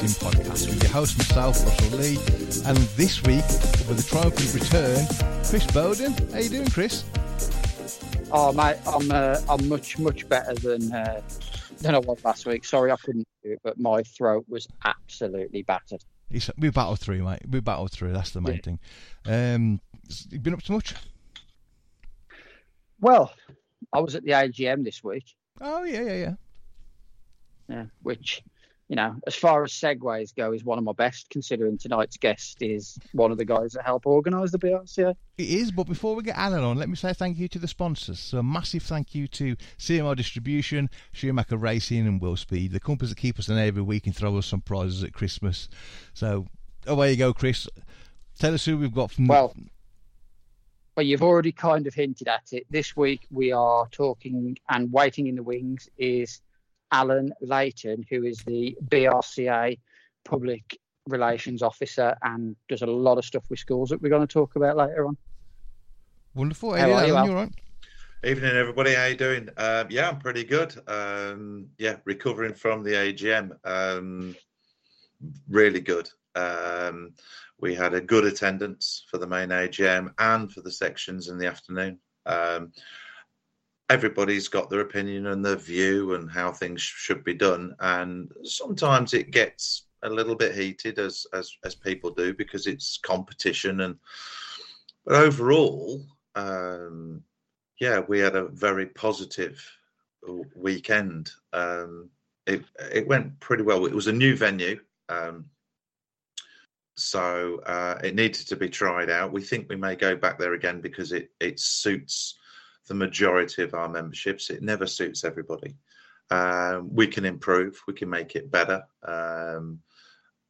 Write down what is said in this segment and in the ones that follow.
racing podcast with your host myself, Russell Lee, and this week with the triumphant return, Chris Bowden. How you doing, Chris? Oh mate, I'm uh, I'm much much better than uh, than I was last week. Sorry I couldn't do it, but my throat was absolutely battered. It's, we battled through, mate. We battled through. That's the main Yeah. thing. Um, you been up to much? Well, I was at the AGM this week, Oh yeah, yeah, yeah. yeah, which you know, as far as segues go, is one of my best. Considering tonight's guest is one of the guys that help organise the BRCA. It is, but before we get Alan on, let me say thank you to the sponsors. So a massive thank you to CML Distribution, Schumacher Racing, and Willspeed, the companies that keep us in every week and throw us some prizes at Christmas. So away you go, Chris. Tell us who we've got from. Well, well, you've already kind of hinted at it. This week we are talking and waiting in the wings is Alan Leighton, who is the BRCA Public Relations Officer and does a lot of stuff with schools that we're going to talk about later on. wonderful. How Hey, are you, Alan, Al? you all right? Evening, everybody. How are you doing? Um, yeah, I'm pretty good. Um, yeah, recovering from the AGM. Um, really good. Um, we had a good attendance for the main AGM and for the sections in the afternoon. Everybody's got their opinion and their view and how things should be done, and sometimes it gets a little bit heated as as as people do because it's competition and. But overall, um, yeah, we had a very positive weekend. Um, it it went pretty well. It was a new venue, um, so uh, it needed to be tried out. We think we may go back there again because it it suits the majority of our memberships. It never suits everybody. Um, we can improve. We can make it better. Um,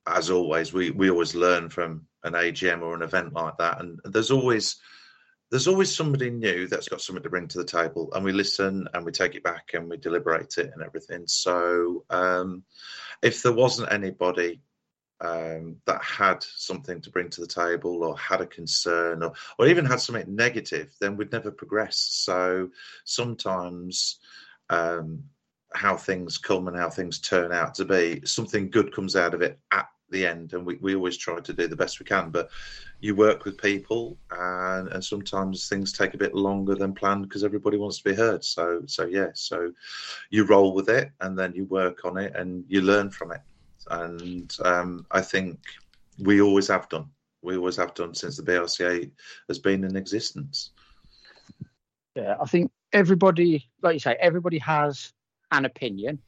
as always, we we always learn from an AGM or an event like that, and there's always there's always somebody new that's got something to bring to the table and we listen and we take it back and we deliberate it and everything so um, if there wasn't anybody um, that had something to bring to the table or had a concern or, or even had something negative then we'd never progress. So sometimes um, how things come and how things turn out to be something good comes out of it at the end and we, we always try to do the best we can. But you work with people and and sometimes things take a bit longer than planned because everybody wants to be heard. So so yeah so you roll with it and then you work on it and you learn from it and um, i think we always have done we always have done since the brca has been in existence Yeah, I think everybody, like you say, everybody has an opinion,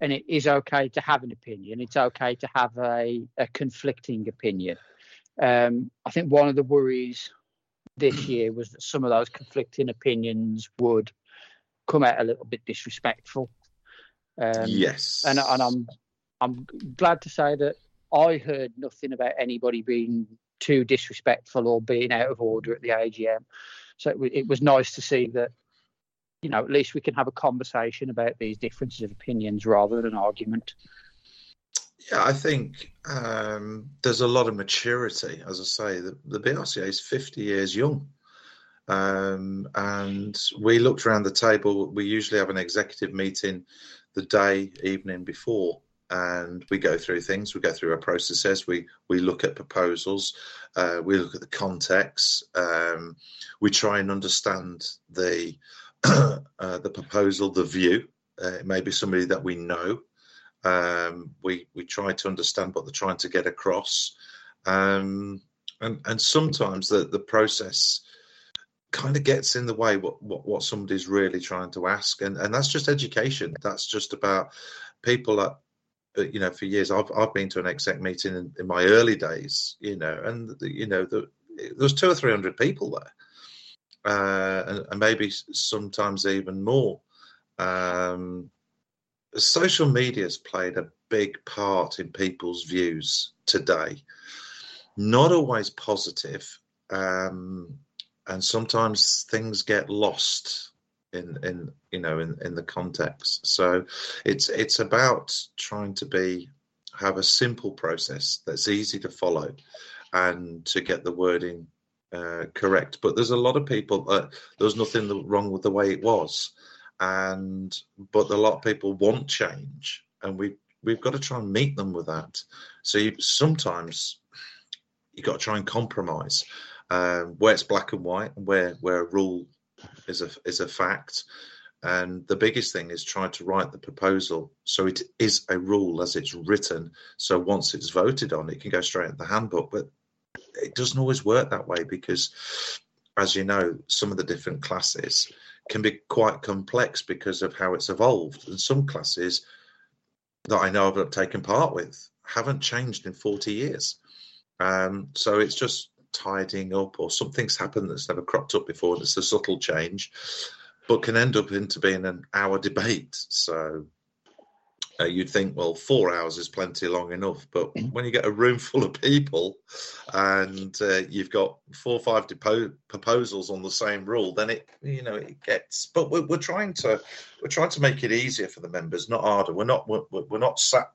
and it is okay to have an opinion. It's okay to have a, a conflicting opinion. Um, I think one of the worries this year was that some of those conflicting opinions would come out a little bit disrespectful. Um, yes and and I'm I'm glad to say that I heard nothing about anybody being too disrespectful or being out of order at the AGM. So it, it was nice to see that, you know, at least we can have a conversation about these differences of opinions rather than an argument. Yeah, I think um, there's a lot of maturity. As I say, the, the BRCA is 50 years young. Um, and we looked around the table. We usually have an executive meeting the day, evening before, and we go through things. We go through our processes. We we look at proposals. Uh, we look at the context. Um, we try and understand the uh, the proposal, the view. Uh, it may be somebody that we know. Um, we we try to understand what they're trying to get across, um, and and sometimes the the process kind of gets in the way what, what what somebody's really trying to ask, and and that's just education. That's just about people that you know for years I've I've been to an exec meeting in, in my early days, you know, and the, you know the, there was two or three hundred people there, uh, and, and maybe sometimes even more. Um, social media's played a big part in people's views today. Not always positive, um, and sometimes things get lost in in you know in in the context. So it's it's about trying to be have a simple process that's easy to follow and to get the wording uh, correct. But there's a lot of people that there's nothing wrong with the way it was and but a lot of people want change and we we've got to try and meet them with that. So you, sometimes you've got to try and compromise um, where it's black and white, and where where a rule is a is a fact. And the biggest thing is trying to write the proposal so it is a rule as it's written. So once it's voted on, it can go straight in the handbook. But it doesn't always work that way because, as you know, some of the different classes can be quite complex because of how it's evolved. And some classes that I know I've taken part with haven't changed in 40 years. Um, so it's just tidying up, or something's happened that's never cropped up before, and it's a subtle change, but can end up into being an hour debate. So uh, you'd think, well, four hours is plenty long enough. But mm. when you get a room full of people and uh, you've got four or five depo- proposals on the same rule, then it, you know, it gets. But we're, we're trying to we're trying to make it easier for the members, not harder. We're not we're, we're not sat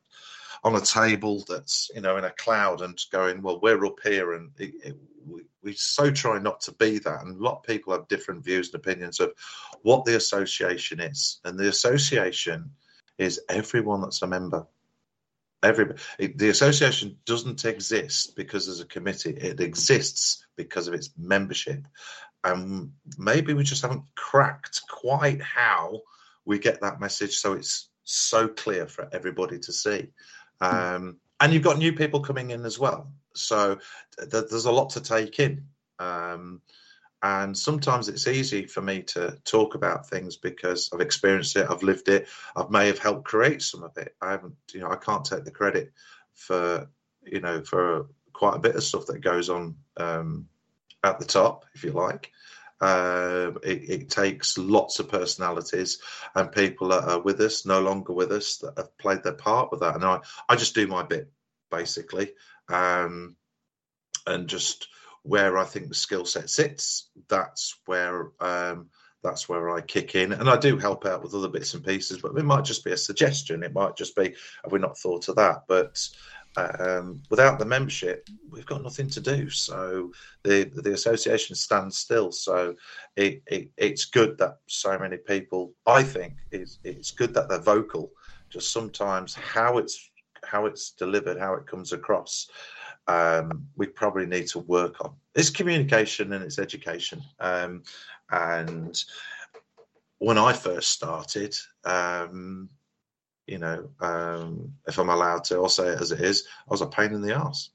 on a table that's you know in a cloud and going, well, we're up here, and it, it, we, we so try not to be that. And a lot of people have different views and opinions of what the association is, and the association is everyone that's a member. Every the association doesn't exist because there's a committee. It exists because of its membership, and maybe we just haven't cracked quite how we get that message so it's so clear for everybody to see. Um, and you've got new people coming in as well, so th- there's a lot to take in. Um, and sometimes it's easy for me to talk about things because I've experienced it, I've lived it, I may have helped create some of it. I haven't, you know, I can't take the credit for, you know, for quite a bit of stuff that goes on um, at the top, if you like. Uh, it, it, takes lots of personalities and people that are with us, no longer with us, that have played their part with that. And I, I just do my bit, basically, um, and just where I think the skill set sits, that's where um, that's where I kick in, and I do help out with other bits and pieces. But it might just be a suggestion. It might just be have we not thought of that? But um, without the membership, we've got nothing to do. So the the association stands still. So it, it it's good that so many people. I think it's it's good that they're vocal. Just sometimes how it's how it's delivered, how it comes across um, we probably need to work on. It's communication and it's education. Um, and when I first started, um, you know, um, if I'm allowed to, I'll say it as it is, I was a pain in the ass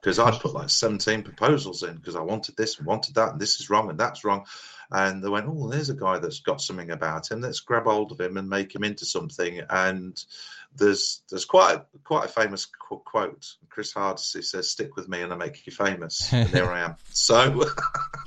because I put like 17 proposals in because I wanted this and wanted that, and this is wrong and that's wrong. And they went, Oh, there's a guy that's got something about him. Let's grab hold of him and make him into something. And there's there's quite a, quite a famous qu- quote. Chris Hardesty says, "Stick with me, and I make you famous." and there I am. So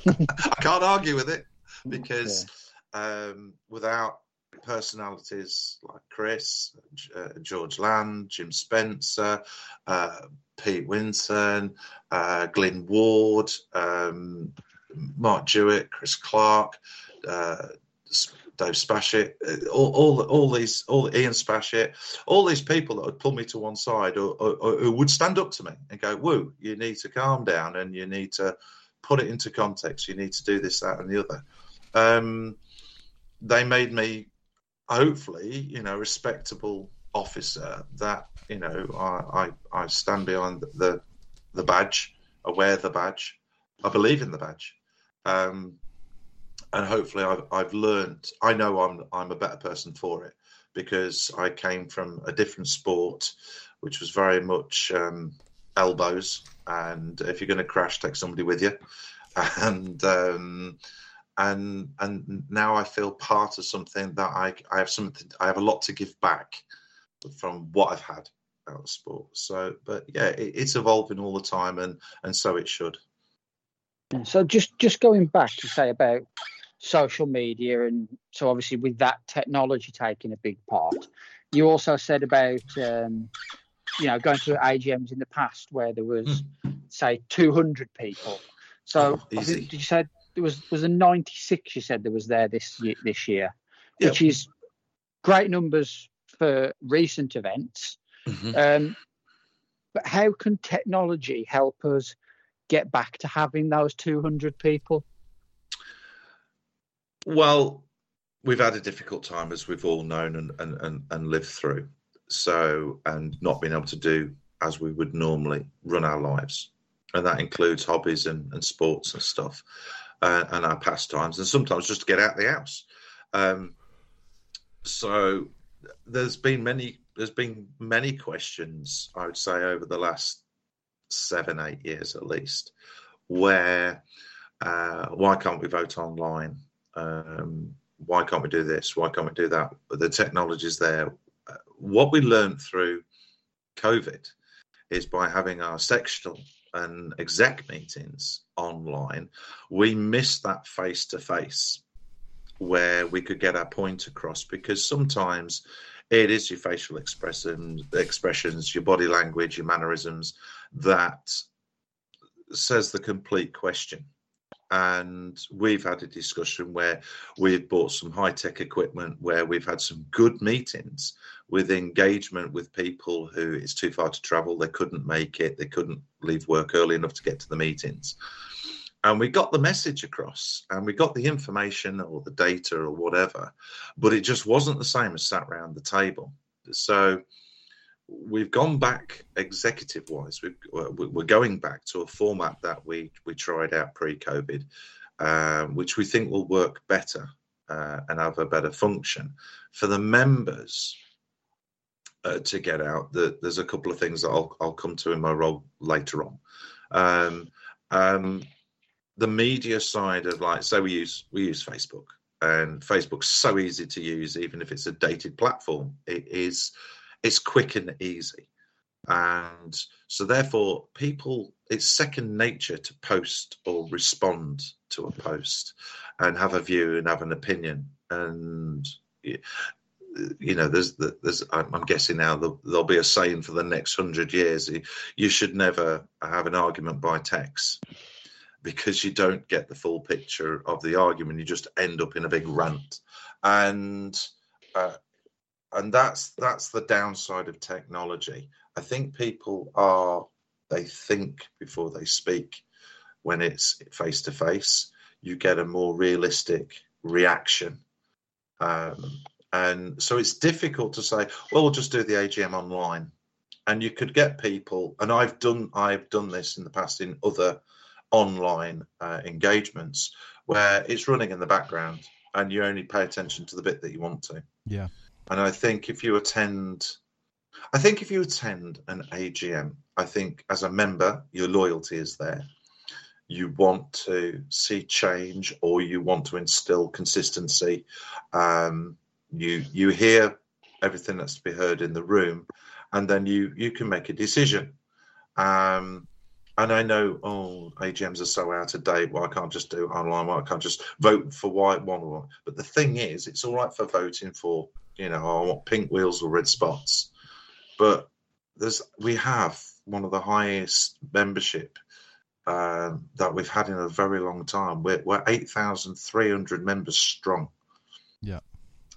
I can't argue with it because yeah. um, without personalities like Chris, uh, George Land, Jim Spencer, uh, Pete Winton, uh, Glyn Ward, um, Mark Jewett, Chris Clark, uh, Dave Spashett, uh, all, all, all these, all Ian Spashett, all these people that would pull me to one side or, or, or, who would stand up to me and go, "Woo, you need to calm down and you need to put it into context. You need to do this, that, and the other." Um, they made me, hopefully, you know, respectable officer that you know I I, I stand behind the the badge, I wear the badge, I believe in the badge. Um, and hopefully I've, I've learned i know i'm i'm a better person for it because i came from a different sport which was very much um, elbows and if you're going to crash take somebody with you and um, and and now i feel part of something that i i have something i have a lot to give back from what i've had out of sport. So but yeah it, it's evolving all the time and and so it should. So just just going back to say about social media and so obviously with that technology taking a big part you also said about um, you know going to agms in the past where there was mm. say 200 people. So oh, did you say there was was a 96 you said there was there this year, this year yeah. which is great numbers for recent events mm-hmm. um, but how can technology help us get back to having those 200 people well, we've had a difficult time, as we've all known and and and, and lived through. so and not being able to do as we would normally run our lives, and that includes hobbies and, and sports and stuff, uh, and our pastimes, and sometimes just to get out of the house. Um, so there's been many there's been many questions I would say over the last seven eight years at least where uh, why can't we vote online? Um, why can't we do this? Why can't we do that? But the technology's there. Uh, what we learned through covid is by having our sectional and exec meetings online we missed that face to face where we could get our point across because sometimes it is your facial expression, expressions, your body language, your mannerisms that says the complete question. And we've had a discussion where we've bought some high tech equipment, where we've had some good meetings with engagement with people who it's too far to travel, they couldn't make it, they couldn't leave work early enough to get to the meetings. And we got the message across and we got the information or the data or whatever but it just wasn't the same as sat around the table. So we've gone back executive wise we're going back to a format that we we tried out pre-covid um, which we think will work better uh, and have a better function. For the members uh, to get out the, there's a couple of things that I'll, I'll come to in my role later on. Um, um, the media side of like so we use we use facebook and facebook's so easy to use even if it's a dated platform. It is it's quick and easy. And so therefore people it's second nature to post or respond to a post and have a view and have an opinion. And you know there's there's i'm guessing now there'll, be a saying for the next hundred years you should never have an argument by text because you don't get the full picture of the argument. You just end up in a big rant, and uh, and that's that's the downside of technology. I think people are they think before they speak. When it's face to face, you get a more realistic reaction. Um, and so it's difficult to say, well, we'll just do the AGM online. And you could get people, and I've done I've done this in the past in other online uh, engagements where it's running in the background and you only pay attention to the bit that you want to. Yeah. And I think if you attend, I think if you attend an AGM, I think as a member, your loyalty is there. You want to see change or you want to instill consistency. Um, you you hear everything that's to be heard in the room, and then you you can make a decision. Um, and I know, oh, AGMs are so out of date. Well, can't just do online? Well, I can't just vote for white one or one? But the thing is, it's all right for voting for, you know, I want pink wheels or red spots. But there's we have one of the highest membership um, that we've had in a very long time. We're, we're 8,300 members strong. Yeah.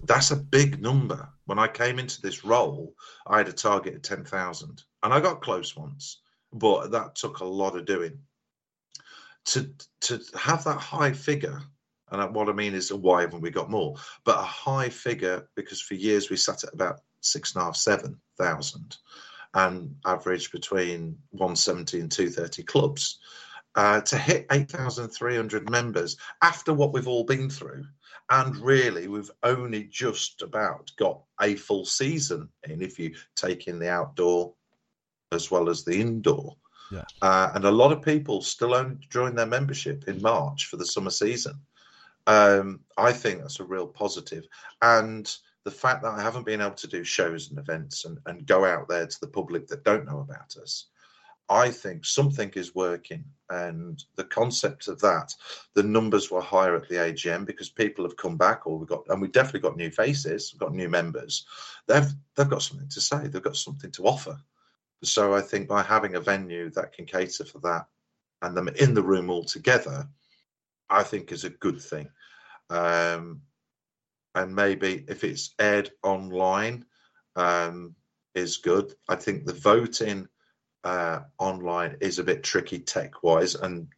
That's a big number. When I came into this role, I had a target of 10,000 and I got close once but that took a lot of doing. To to have that high figure, and what I mean is, why haven't we got more? But a high figure because for years we sat at about six and a half, seven thousand, and average between 170 and 230 clubs. Uh, to hit 8,300 members after what we've all been through, and really we've only just about got a full season in if you take in the outdoor as well as the indoor. Yeah. Uh, and a lot of people still only join their membership in March for the summer season. Um, I think that's a real positive. And the fact that I haven't been able to do shows and events and, and go out there to the public that don't know about us, I think something is working. And the concept of that, the numbers were higher at the AGM because people have come back, or we've got, and we've definitely got new faces, we've got new members. They've they've got something to say, they've got something to offer. So I think by having a venue that can cater for that and them in the room all together, I think is a good thing. Um, and maybe if it's aired online, um, is good. I think the voting uh, online is a bit tricky tech wise, and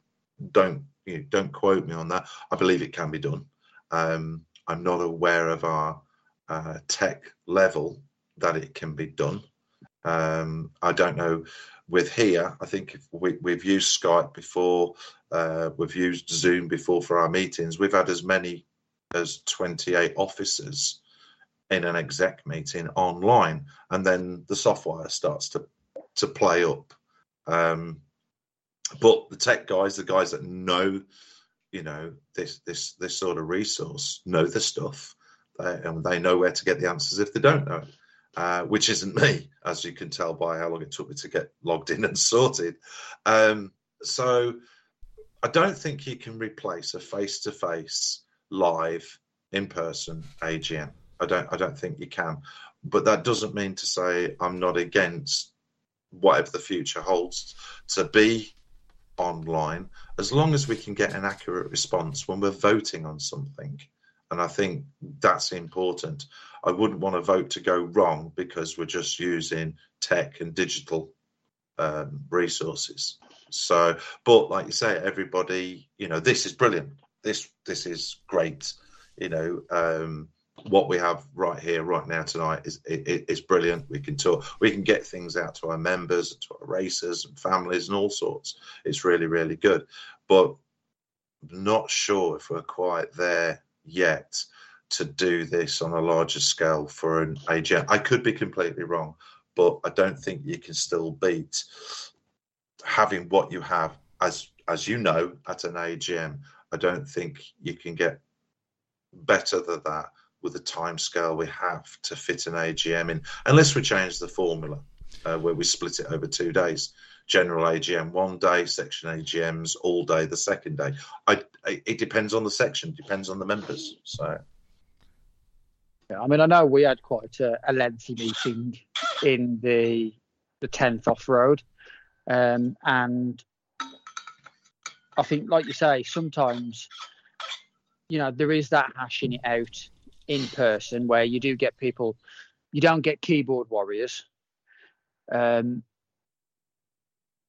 don't you know, don't quote me on that. I believe it can be done. Um, I'm not aware of our uh, tech level that it can be done. Um, I don't know. With here, I think we, we've used Skype before, uh, we've used Zoom before for our meetings. We've had as many as 28 officers in an exec meeting online, and then the software starts to to play up. Um, but the tech guys, the guys that know, you know, this this this sort of resource, know the stuff, they, and they know where to get the answers if they don't know. Uh, which isn't me, as you can tell by how long it took me to get logged in and sorted. Um, so I don't think you can replace a face-to-face, live, in-person AGM. I don't. I don't think you can. But that doesn't mean to say I'm not against whatever the future holds to be online, as long as we can get an accurate response when we're voting on something. And I think that's important. I wouldn't want a vote to go wrong because we're just using tech and digital um, resources. So, but like you say, everybody, you know, this is brilliant. This this is great. You know, um, what we have right here, right now, tonight is it, it's brilliant. We can talk, we can get things out to our members, to our racers and families, and all sorts. It's really, really good. But not sure if we're quite there yet to do this on a larger scale for an AGM. I could be completely wrong, but I don't think you can still beat having what you have as as you know at an AGM. I don't think you can get better than that with the time scale we have to fit an AGM in, unless we change the formula uh, where we split it over two days. General AGM one day, section AGMs all day the second day. I, it depends on the section, depends on the members. So, yeah, I mean, I know we had quite a, a lengthy meeting in the the tenth off road, um, and I think, like you say, sometimes you know there is that hashing it out in person where you do get people you don't get keyboard warriors. Um,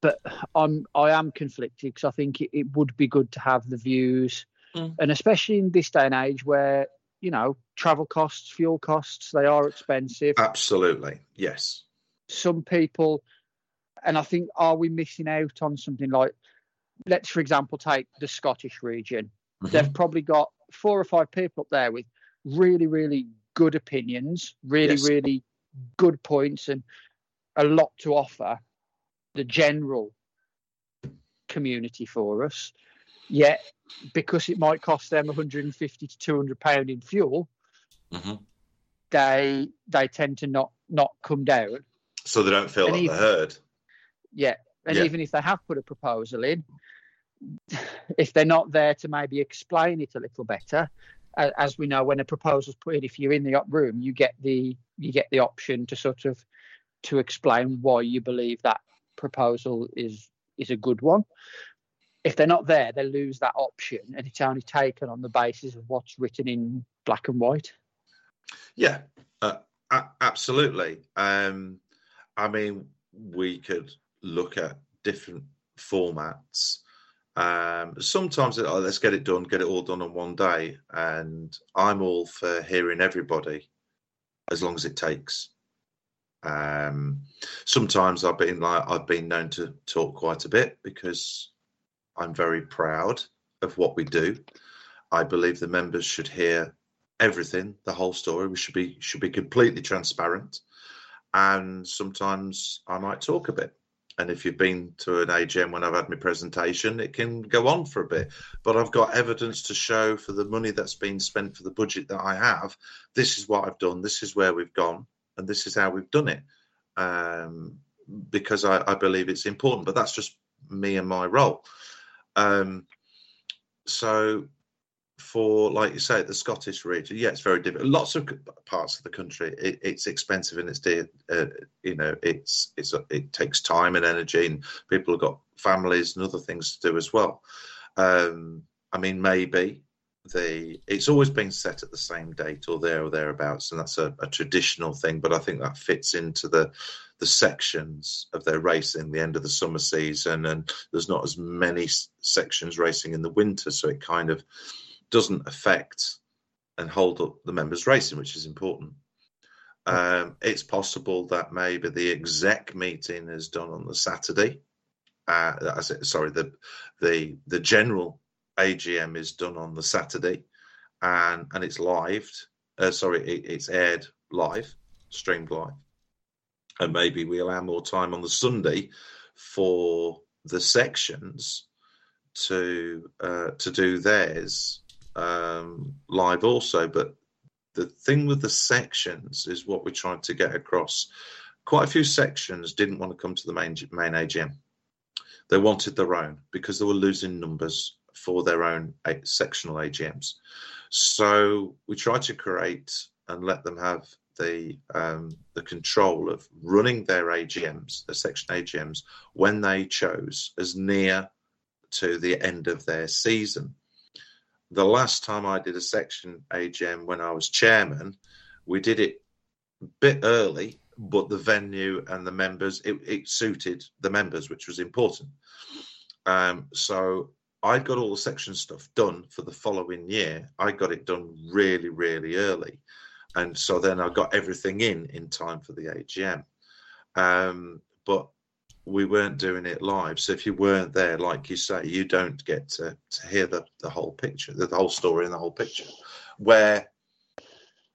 but i'm i am conflicted because i think it, it, would be good to have the views. Mm. and especially in this day and age where you know travel costs fuel costs they are expensive. Absolutely. Yes. Some people and i think are we missing out on something like let's for example take the scottish region mm-hmm. they've probably got four or five people up there with really, really good opinions, really, yes. really good points, and a lot to offer the general community for us. Yet, because it might cost them 150 to 200 pound in fuel, mm-hmm. they they tend to not not come down. So they don't feel and like even, they're heard. Yeah, and yeah. even if they have put a proposal in, if they're not there to maybe explain it a little better, as we know, when a proposal's put in, if you're in the room, you get the you get the option to sort of to explain why you believe that proposal is is a good one. If they're not there, they lose that option, and it's only taken on the basis of what's written in black and white. Yeah, uh, absolutely. Um, I mean, we could look at different formats um, sometimes oh, let's get it done, get it all done on one day, and I'm all for hearing everybody as long as it takes. Um, sometimes I've been like I've been known to talk quite a bit because I'm very proud of what we do. I believe the members should hear everything, the whole story. We should be should be completely transparent, and sometimes I might talk a bit and if you've been to an AGM when I've had my presentation, it can go on for a bit. But I've got evidence to show for the money that's been spent for the budget that I have. This is what I've done. This is where we've gone, and this is how we've done it. Um, because I, I, believe it's important. But that's just me and my role. Um, so for like you say the scottish region. Yeah it's very different. Lots of parts of the country it, it's expensive and it's dear uh, you know it's it's it takes time and energy and people have got families and other things to do as well. Um i mean maybe the it's always been set at the same date or there or thereabouts and that's a, a traditional thing but i think that fits into the the sections of their racing the end of the summer season and there's not as many sections racing in the winter so it kind of doesn't affect and hold up the members' racing, which is important. Um, it's possible that maybe the exec meeting is done on the Saturday. Uh, sorry, the the the general AGM is done on the Saturday, and and it's live. Uh, sorry, it, it's aired live, streamed live, and maybe we allow more time on the Sunday for the sections to uh, to do theirs um, live also. But the thing with the sections is what we're trying to get across. Quite a few sections didn't want to come to the main main AGM. They wanted their own because they were losing numbers for their own sectional AGMs. So we tried to create and let them have the um, the control of running their AGMs, the section AGMs, when they chose, as near to the end of their season. The last time I did a section AGM when I was chairman, we did it a bit early, but the venue and the members it, it suited the members, which was important. Um, so I got all the section stuff done for the following year. I got it done really, really early and so then I got everything in in time for the AGM. Um, but we weren't doing it live, so if you weren't there, like you say, you don't get to, to hear the, the whole picture, the, the whole story and the whole picture. Where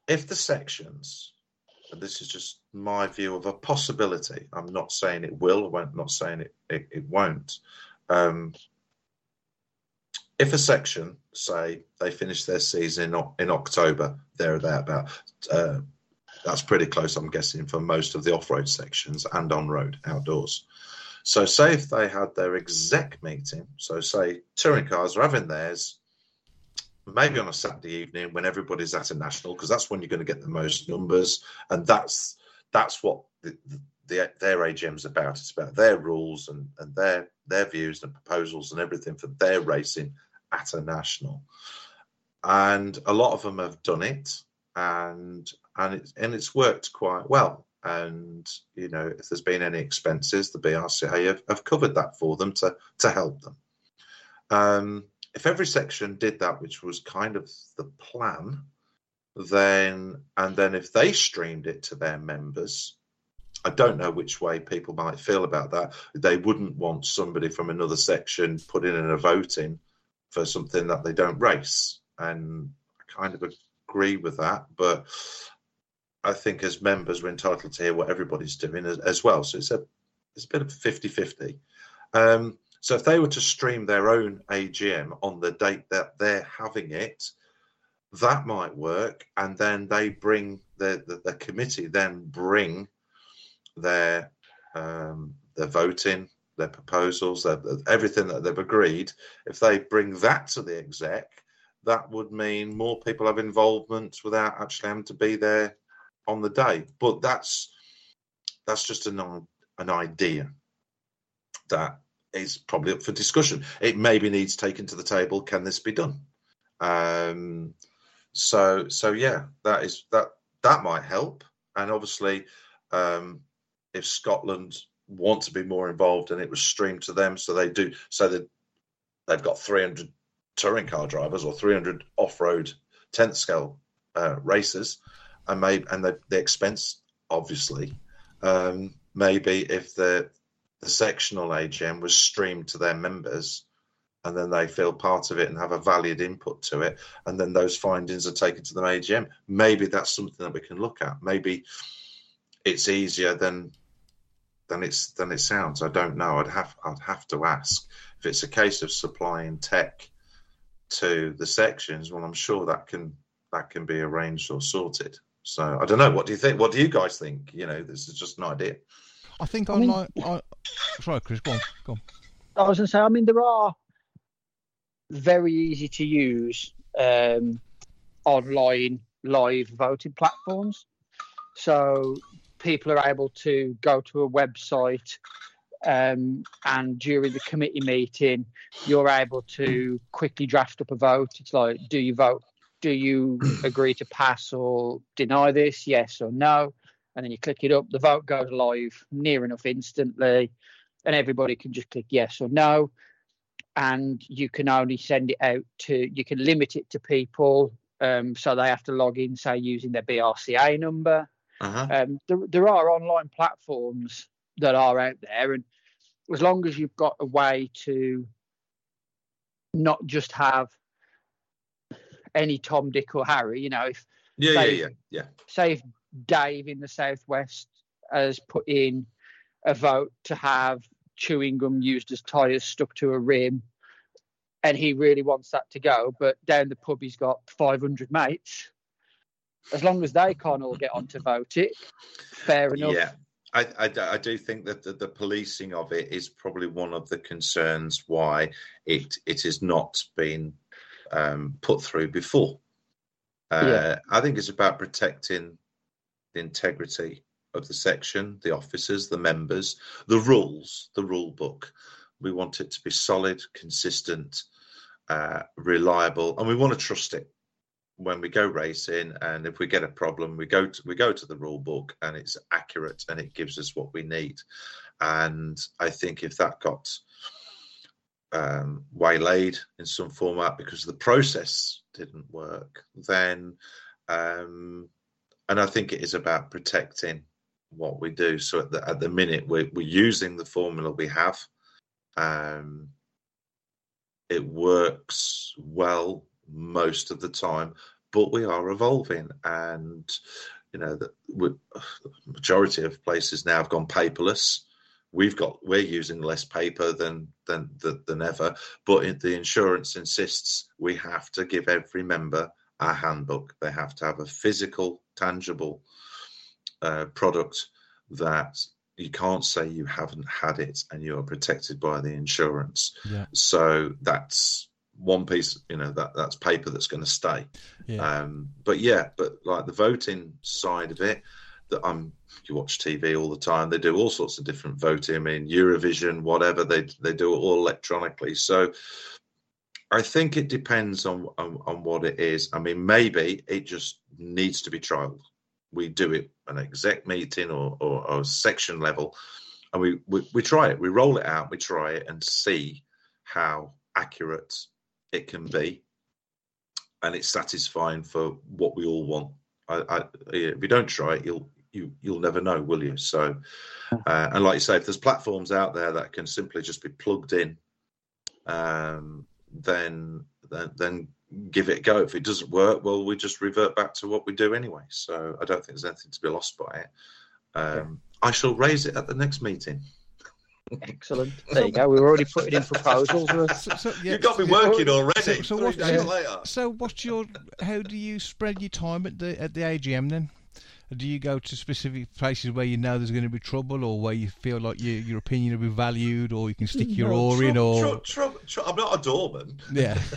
if the sections, and this is just my view of a possibility, I'm not saying it will, I'm not saying it, it, it won't. Um, if a section say they finish their season in, in October, there or thereabout, uh, that's pretty close, I'm guessing, for most of the off-road sections and on-road outdoors. So, say if they had their exec meeting, so say touring cars are having theirs, maybe on a Saturday evening when everybody's at a national, because that's when you're going to get the most numbers, and that's that's what the, the, their AGM's about. It's about their rules and, and their their views and proposals and everything for their racing at a national, and a lot of them have done it, and and it's and it's worked quite well. And you know, if there's been any expenses, the BRCA have, have covered that for them to to help them. Um, if every section did that, which was kind of the plan, then and then if they streamed it to their members, I don't know which way people might feel about that. They wouldn't want somebody from another section putting in a voting for something that they don't race. And I kind of agree with that. But I think as members, we're entitled to hear what everybody's doing as, as well. So it's a it's a bit of 50 50. Um, so if they were to stream their own AGM on the date that they're having it, that might work. And then they bring the, the, the committee then bring their um, their voting their proposals, their, everything that they've agreed, if they bring that to the exec, that would mean more people have involvement without actually having to be there on the day. But that's that's just an an idea that is probably up for discussion. It maybe needs taken to the table. Can this be done? Um, so so yeah, that is that that might help. And obviously, um, if Scotland want to be more involved and it was streamed to them so they do so that they've got 300 touring car drivers or 300 off-road 10th scale uh, races and maybe and the, the expense obviously um, maybe if the the sectional AGM was streamed to their members and then they feel part of it and have a valued input to it and then those findings are taken to the AGM maybe that's something that we can look at maybe it's easier than than it's than it sounds. I don't know. I'd have I'd have to ask if it's a case of supplying tech to the sections. Well, I'm sure that can that can be arranged or sorted. So I don't know. What do you think? What do you guys think? You know, this is just an idea. I think I online. Mean, I, sorry, Chris. Go on. Go on. I was going to say. I mean, there are very easy to use um, online live voting platforms. So people are able to go to a website um, and during the committee meeting, you're able to quickly draft up a vote. It's like, do you vote? Do you agree to pass or deny this? Yes or no? And then you click it up. The vote goes live near enough instantly, and everybody can just click yes or no. And you can only send it out to, you can limit it to people. Um, so they have to log in, say, using their BRCA number Uh-huh. Um, there, there are online platforms that are out there, and as long as you've got a way to not just have any Tom, Dick, or Harry, you know, if Yeah, yeah, yeah, yeah. say if Dave in the southwest has put in a vote to have chewing gum used as tires stuck to a rim, and he really wants that to go, but down the pub he's got 500 mates. As long as they can't all get on to vote it, fair enough. Yeah. I, I, I do think that the, the policing of it is probably one of the concerns why it it has not been um, put through before. Uh, Yeah. I think it's about protecting the integrity of the section, the officers, the members, the rules, the rule book. We want it to be solid, consistent, uh, reliable, and we want to trust it when we go racing. And if we get a problem, we go to we go to the rule book, and it's accurate and it gives us what we need. And I think if that got um, waylaid in some format because the process didn't work, then um, and I think it is about protecting what we do. So at the at the minute we're we're using the formula we have. Um, it works well most of the time, but we are evolving, and you know the, we, the majority of places now have gone paperless. We've got we're using less paper than than than, than ever, but the insurance insists we have to give every member a handbook. They have to have a physical, tangible uh, product that you can't say you haven't had it and you are protected by the insurance. Yeah. So that's one piece, you know, that that's paper that's going to stay. Yeah. Um, but yeah, but like the voting side of it, that I'm you watch TV all the time. They do all sorts of different voting. I mean, Eurovision, whatever they they do it all electronically. So I think it depends on, on on what it is. I mean, maybe it just needs to be trialed. We do it an exec meeting or, or, or section level, and we, we we try it. We roll it out. We try it and see how accurate it can be, and it's satisfying for what we all want. I, I, if you don't try it, you'll you you'll never know, will you? So, uh, and like you say, if there's platforms out there that can simply just be plugged in, um, then then then give it a go. If it doesn't work, well, we just revert back to what we do anyway. So I don't think there's anything to be lost by it. Um, I shall raise it at the next meeting. Excellent. There you go. We were already putting in proposals. So, so, yeah, you got me yeah, working already. so- so what's days your- later. So, what's your? How do you spread your time at the at the AGM then? Do you go to specific places where you know there's going to be trouble, or where you feel like your your opinion will be valued, or you can stick your No, oar in, or I'm not a doorman. yeah,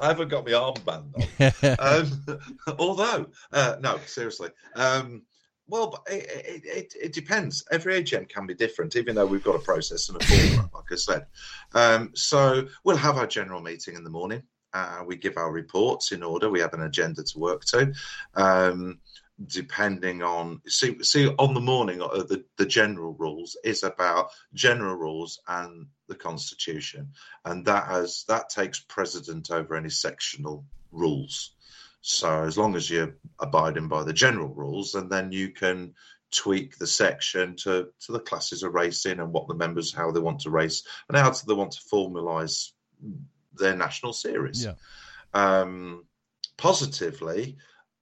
I haven't got my armband on. um, although, uh, no, seriously. Um, well, it, it, it, depends. Every AGM can be different, even though we've got a process and a formula, like I said. Um, so we'll have our general meeting in the morning. Uh, we give our reports in order. We have an agenda to work to. Um, depending on see see on the morning uh, the the general rules is about general rules and the constitution and that has that takes precedent over any sectional rules so as long as you're abiding by the general rules and then you can tweak the section to to the classes of racing and what the members how they want to race and how they want to formalize their national series yeah, um, positively,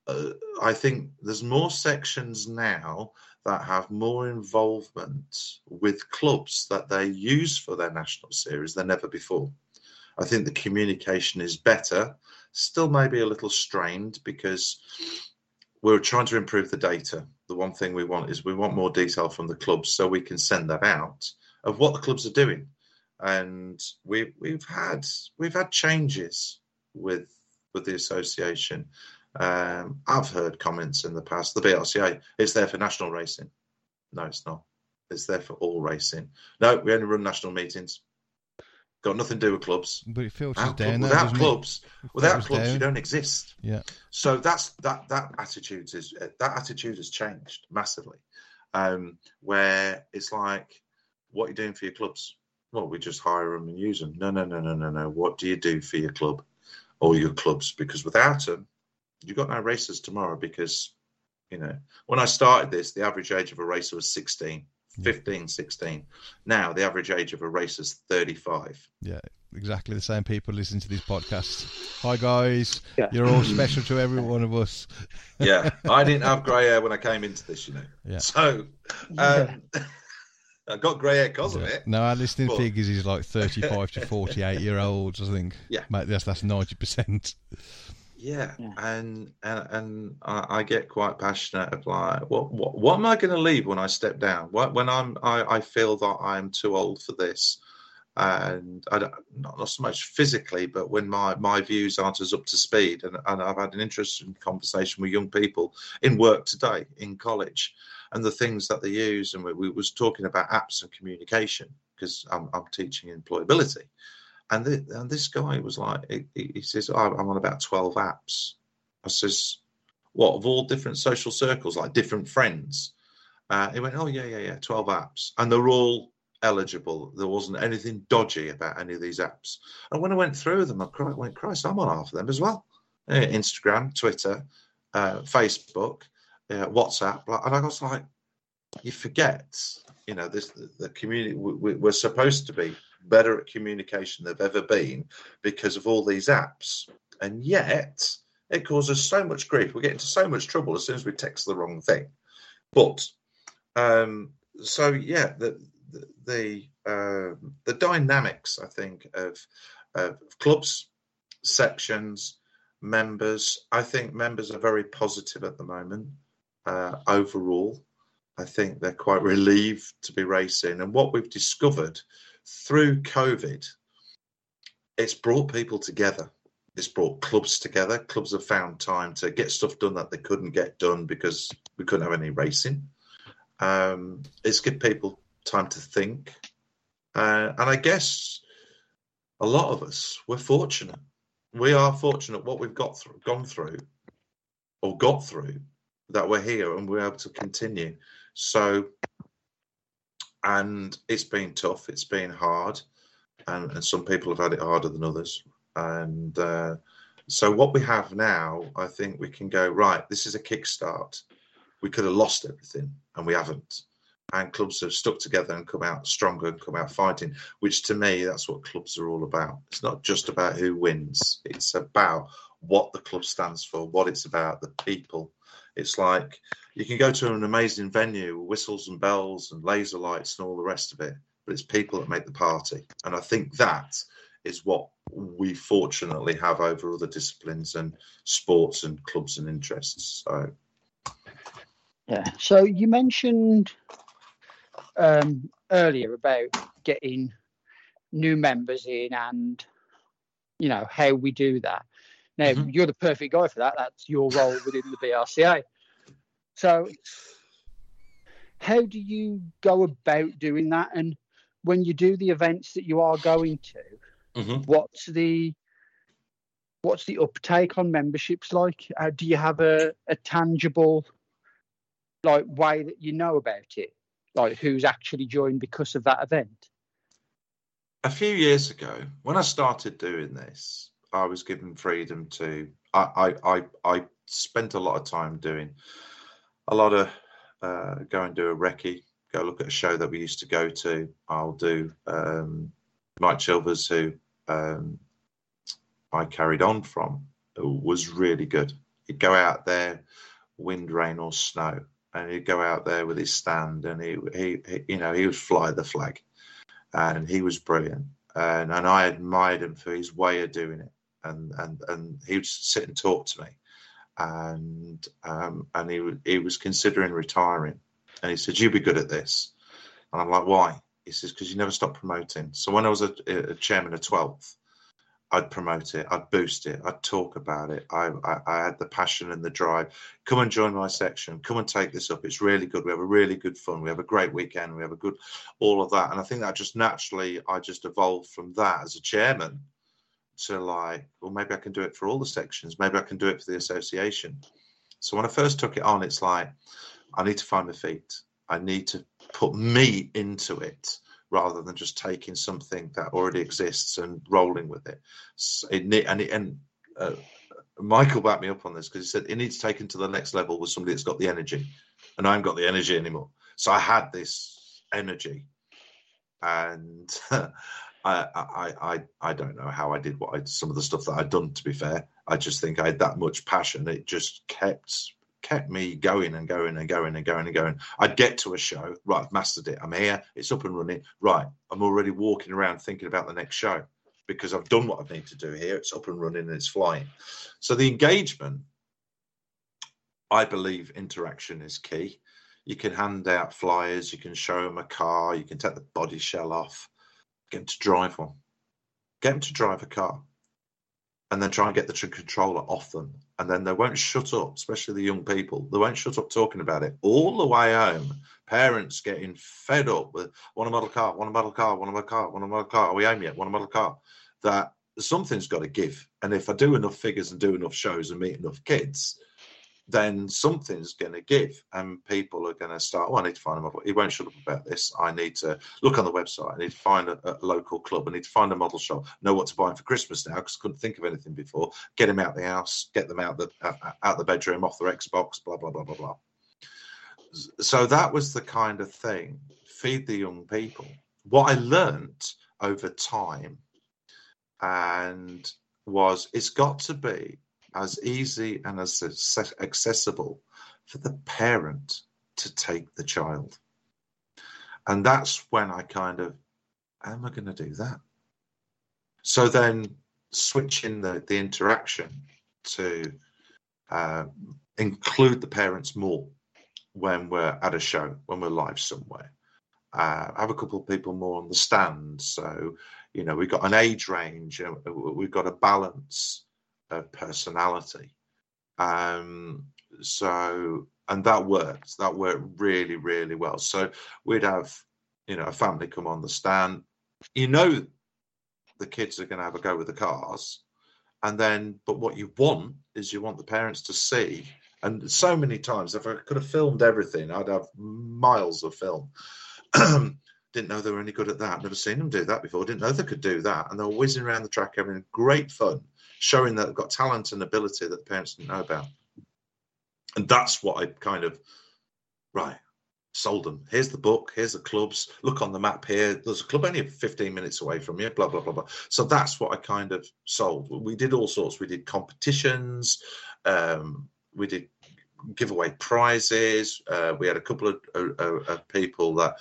uh, I think there's more sections now that have more involvement with clubs that they use for their national series than ever before. I think the communication is better, still maybe a little strained because we're trying to improve the data. The one thing we want is we want more detail from the clubs so we can send that out of what the clubs are doing. And we we've had we've had changes with with the association. Um, I've heard comments in the past. The BRCA, it's there for national racing. No, it's not. It's there for all racing. No, we only run national meetings. Got nothing to do with clubs. but it filters Without, down. without clubs, It without clubs, you don't exist. Yeah, So that's that that attitude is that attitude has changed massively. Um, where it's like, what are you doing for your clubs? Well, we just hire them and use them. No, no, no, no, no, no. What do you do for your club or your clubs? Because without them, you've got no racers tomorrow because, you know, when I started this, the average age of a racer was 16, 15, 16. Now the average age of a racer is 35. Yeah, exactly the same people listening to these podcasts. Hi guys, Yeah. you're all special to every one of us. Yeah, I didn't have grey hair when I came into this, you know. Yeah. So um, I got grey hair because of it. No, our listening But- figures is like 35 to 48 year olds, I think. Yeah. Mate, that's, that's 90%. Yeah, Yeah. and and and I, I get quite passionate of like, what what what am I going to leave when I step down? What when I'm I, I feel that I'm too old for this, and I don't not, not so much physically, but when my my views aren't as up to speed, and, and I've had an interesting conversation with young people in work today in college, and the things that they use, and we, we was talking about apps and communication because I'm I'm teaching employability. And, the, and this guy was like, he, he says, "Oh, I'm on about 12 apps. I says, what, of all different social circles, like different friends? Uh, he went, oh, yeah, yeah, yeah, 12 apps. And they're all eligible. There wasn't anything dodgy about any of these apps. And when I went through them, I went, Christ, I'm on half of them as well. Uh, Instagram, Twitter, uh, Facebook, uh, WhatsApp. And I was like, you forget, you know, this the, the community, we, we- we're supposed to be better at communication than they've ever been because of all these apps. And yet it causes so much grief. We get into so much trouble as soon as we text the wrong thing. But um, so yeah, the the the, um the dynamics I think of, of clubs, sections, members. I think members are very positive at the moment uh, overall. I think they're quite relieved to be racing. And what we've discovered through COVID, it's brought people together. It's brought clubs together. Clubs have found time to get stuff done that they couldn't get done because we couldn't have any racing. Um, it's give people time to think. Uh, and I guess a lot of us, we're fortunate. We are fortunate what we've got through, gone through or got through that we're here and we're able to continue. So, and it's been tough, it's been hard, and, and some people have had it harder than others. And uh, so, what we have now, I think we can go right. This is a kickstart. We could have lost everything, and we haven't. And clubs have stuck together and come out stronger and come out fighting. Which, to me, that's what clubs are all about. It's not just about who wins. It's about what the club stands for, what it's about, the people. It's like you can go to an amazing venue, with whistles and bells and laser lights and all the rest of it, but it's people that make the party. And I think that is what we fortunately have over other disciplines and sports and clubs and interests. So Yeah. So you mentioned um, earlier about getting new members in and you know how we do that. Now Mhm. you're the perfect guy for that. That's your role within the BRCA. So how do you go about doing that? And when you do the events that you are going to, what's the what's the uptake on memberships like? Uh, do you have a, a tangible like way that you know about it? Like who's actually joined because of that event? a few years ago, when I started doing this, I was given freedom to. I I I, I spent a lot of time doing a lot of uh, go and do a recce, go look at a show that we used to go to. I'll do um, Mike Chilvers, who um, I carried on from, was really good. He'd go out there, wind, rain, or snow, and he'd go out there with his stand, and he he, he you know he would fly the flag and he was brilliant. And and I admired him for his way of doing it. And and and he would sit and talk to me, and um, and he he was considering retiring, and he said, "You'd be good at this." And I'm like, "Why?" He says, "Because you never stop promoting." So when I was a, a chairman of twelfth, I'd promote it, I'd boost it, I'd talk about it. I, I I had the passion and the drive. Come and join my section. Come and take this up. It's really good. We have a really good fun. We have a great weekend. We have a good all of that. And I think that just naturally, I just evolved from that as a chairman to like, well, maybe I can do it for all the sections. Maybe I can do it for the association. So when I first took it on, it's like, I need to find my feet. I need to put me into it rather than just taking something that already exists and rolling with it. So it and it, and uh, Michael backed me up on this because he said he needs taken to the next level with somebody that's got the energy, and I haven't got the energy anymore. So I had this energy, and I, I, I, I don't know how I did what I some of the stuff that I'd done. To be fair, I just think I had that much passion. It just kept kept me going and going and going and going and going. I'd get to a show, right, I've mastered it. I'm here, it's up and running. Right, I'm already walking around thinking about the next show because I've done what I need to do here. It's up and running and it's flying. So the engagement, I believe interaction is key. You can hand out flyers, you can show them a car, you can take the body shell off, get them to drive one, get them to drive a car and then try and get the controller off them. And then they won't shut up, especially the young people. They won't shut up talking about it. All the way home, parents getting fed up with one model car, one model car, one model car, one model car. Are we home yet? One model car. That something's got to give. And if I do enough figures and do enough shows and meet enough kids, then something's going to give and people are going to start well i need to find a model. He won't shut up about this. I need to look on the website. I need to find a, a local club. I need to find a model shop. Know what to buy him for christmas now because couldn't think of anything before. Get them out the house get them out the out the bedroom off their xbox blah blah blah blah blah. So that was the kind of thing. Feed the young people. What i learned over time and was it's got to be as easy and as accessible for the parent to take the child. And that's when I kind of, am I going to do that? So then switching the, the interaction to uh, include the parents more when we're at a show, when we're live somewhere. Uh, have a couple of people more on the stand. So, you know, we've got an age range, uh, we've got a balance personality. Um, so, and that worked. That worked really, really well. So we'd have, you know, a family come on the stand. You know, the kids are going to have a go with the cars, and then, but what you want is you want the parents to see. And so many times, if I could have filmed everything, I'd have miles of film. didn't know they were any good at that. Never seen them do that before. Didn't know they could do that. And they were whizzing around the track having great fun showing that they've got talent and ability that the parents didn't know about. And that's what I kind of, right, sold them. Here's the book, here's the clubs, look on the map here. There's a club only 15 minutes away from you, blah, blah, blah, blah. So that's what I kind of sold. We did all sorts. We did competitions, um, we did giveaway prizes. Uh, we had a couple of, of, of people that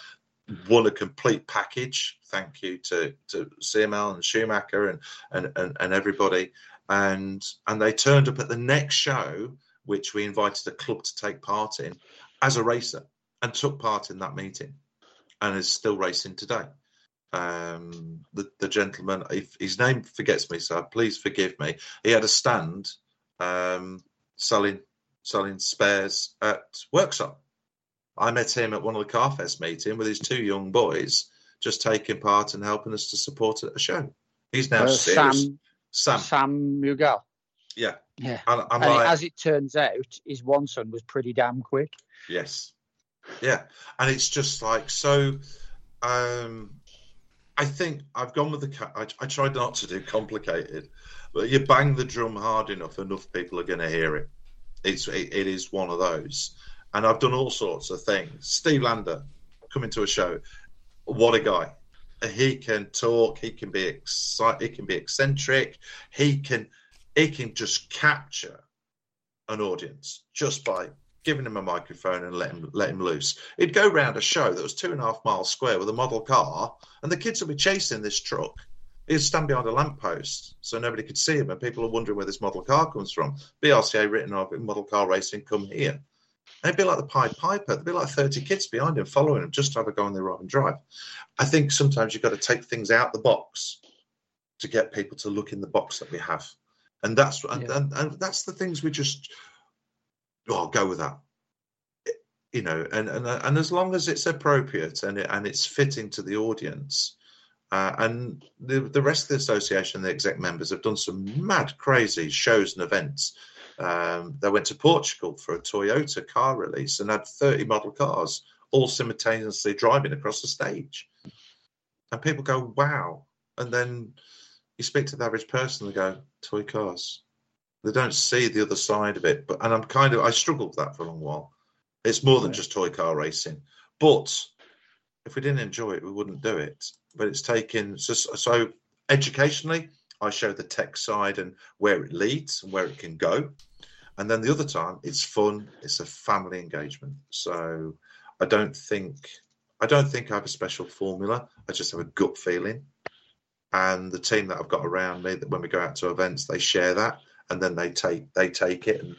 won a complete package. Thank you to to CML and Schumacher and and and, and everybody and and they turned up at the next show, which we invited a club to take part in, as a racer, and took part in that meeting, and is still racing today. Um, the the gentleman, if his name forgets me, so please forgive me. He had a stand um, selling selling spares at Worksop. I met him at one of the Carfest meeting with his two young boys, just taking part and helping us to support a show. He's now uh, Sam Sam. Sam Mughal. Yeah. Yeah. And, and like, as it turns out, his one son was pretty damn quick. Yes. Yeah. And it's just like so. Um, I think I've gone with the. I, I tried not to do complicated, but you bang the drum hard enough, enough people are going to hear it. It's it, it is one of those, and I've done all sorts of things. Steve Lander coming to a show, what a guy! he can talk he can be exci- he can be eccentric he can he can just capture an audience just by giving him a microphone and let him let him loose. He'd go round a show that was two and a half miles square with a model car and the kids would be chasing this truck. He'd stand behind a lamppost so nobody could see him and people are wondering where this model car comes from. Brca written off model car racing come here They'd be like the Pied Piper. There'd be like 30 kids behind him following him just to have a go on their ride and drive. I think sometimes you've got to take things out the box to get people to look in the box that we have. And that's and, yeah. and, and, that's the things we just oh, I'll go with that. You know, and, and and as long as it's appropriate and it, and it's fitting to the audience, uh, and the the rest of the association, the exec members have done some mad, crazy shows and events um, they went to Portugal for a Toyota car release and had 30 model cars all simultaneously driving across the stage. And people go, wow. And then you speak to the average person and go, toy cars. They don't see the other side of it. But and I'm kind of I struggled with that for a long while. It's more than Yeah. just toy car racing. But if we didn't enjoy it, we wouldn't do it. But it's taken so, so educationally, I show the tech side and where it leads and where it can go. And then the other time, it's fun. It's a family engagement. So I don't think I don't think I have a special formula. I just have a gut feeling. And the team that I've got around me, that when we go out to events, they share that, and then they take they take it and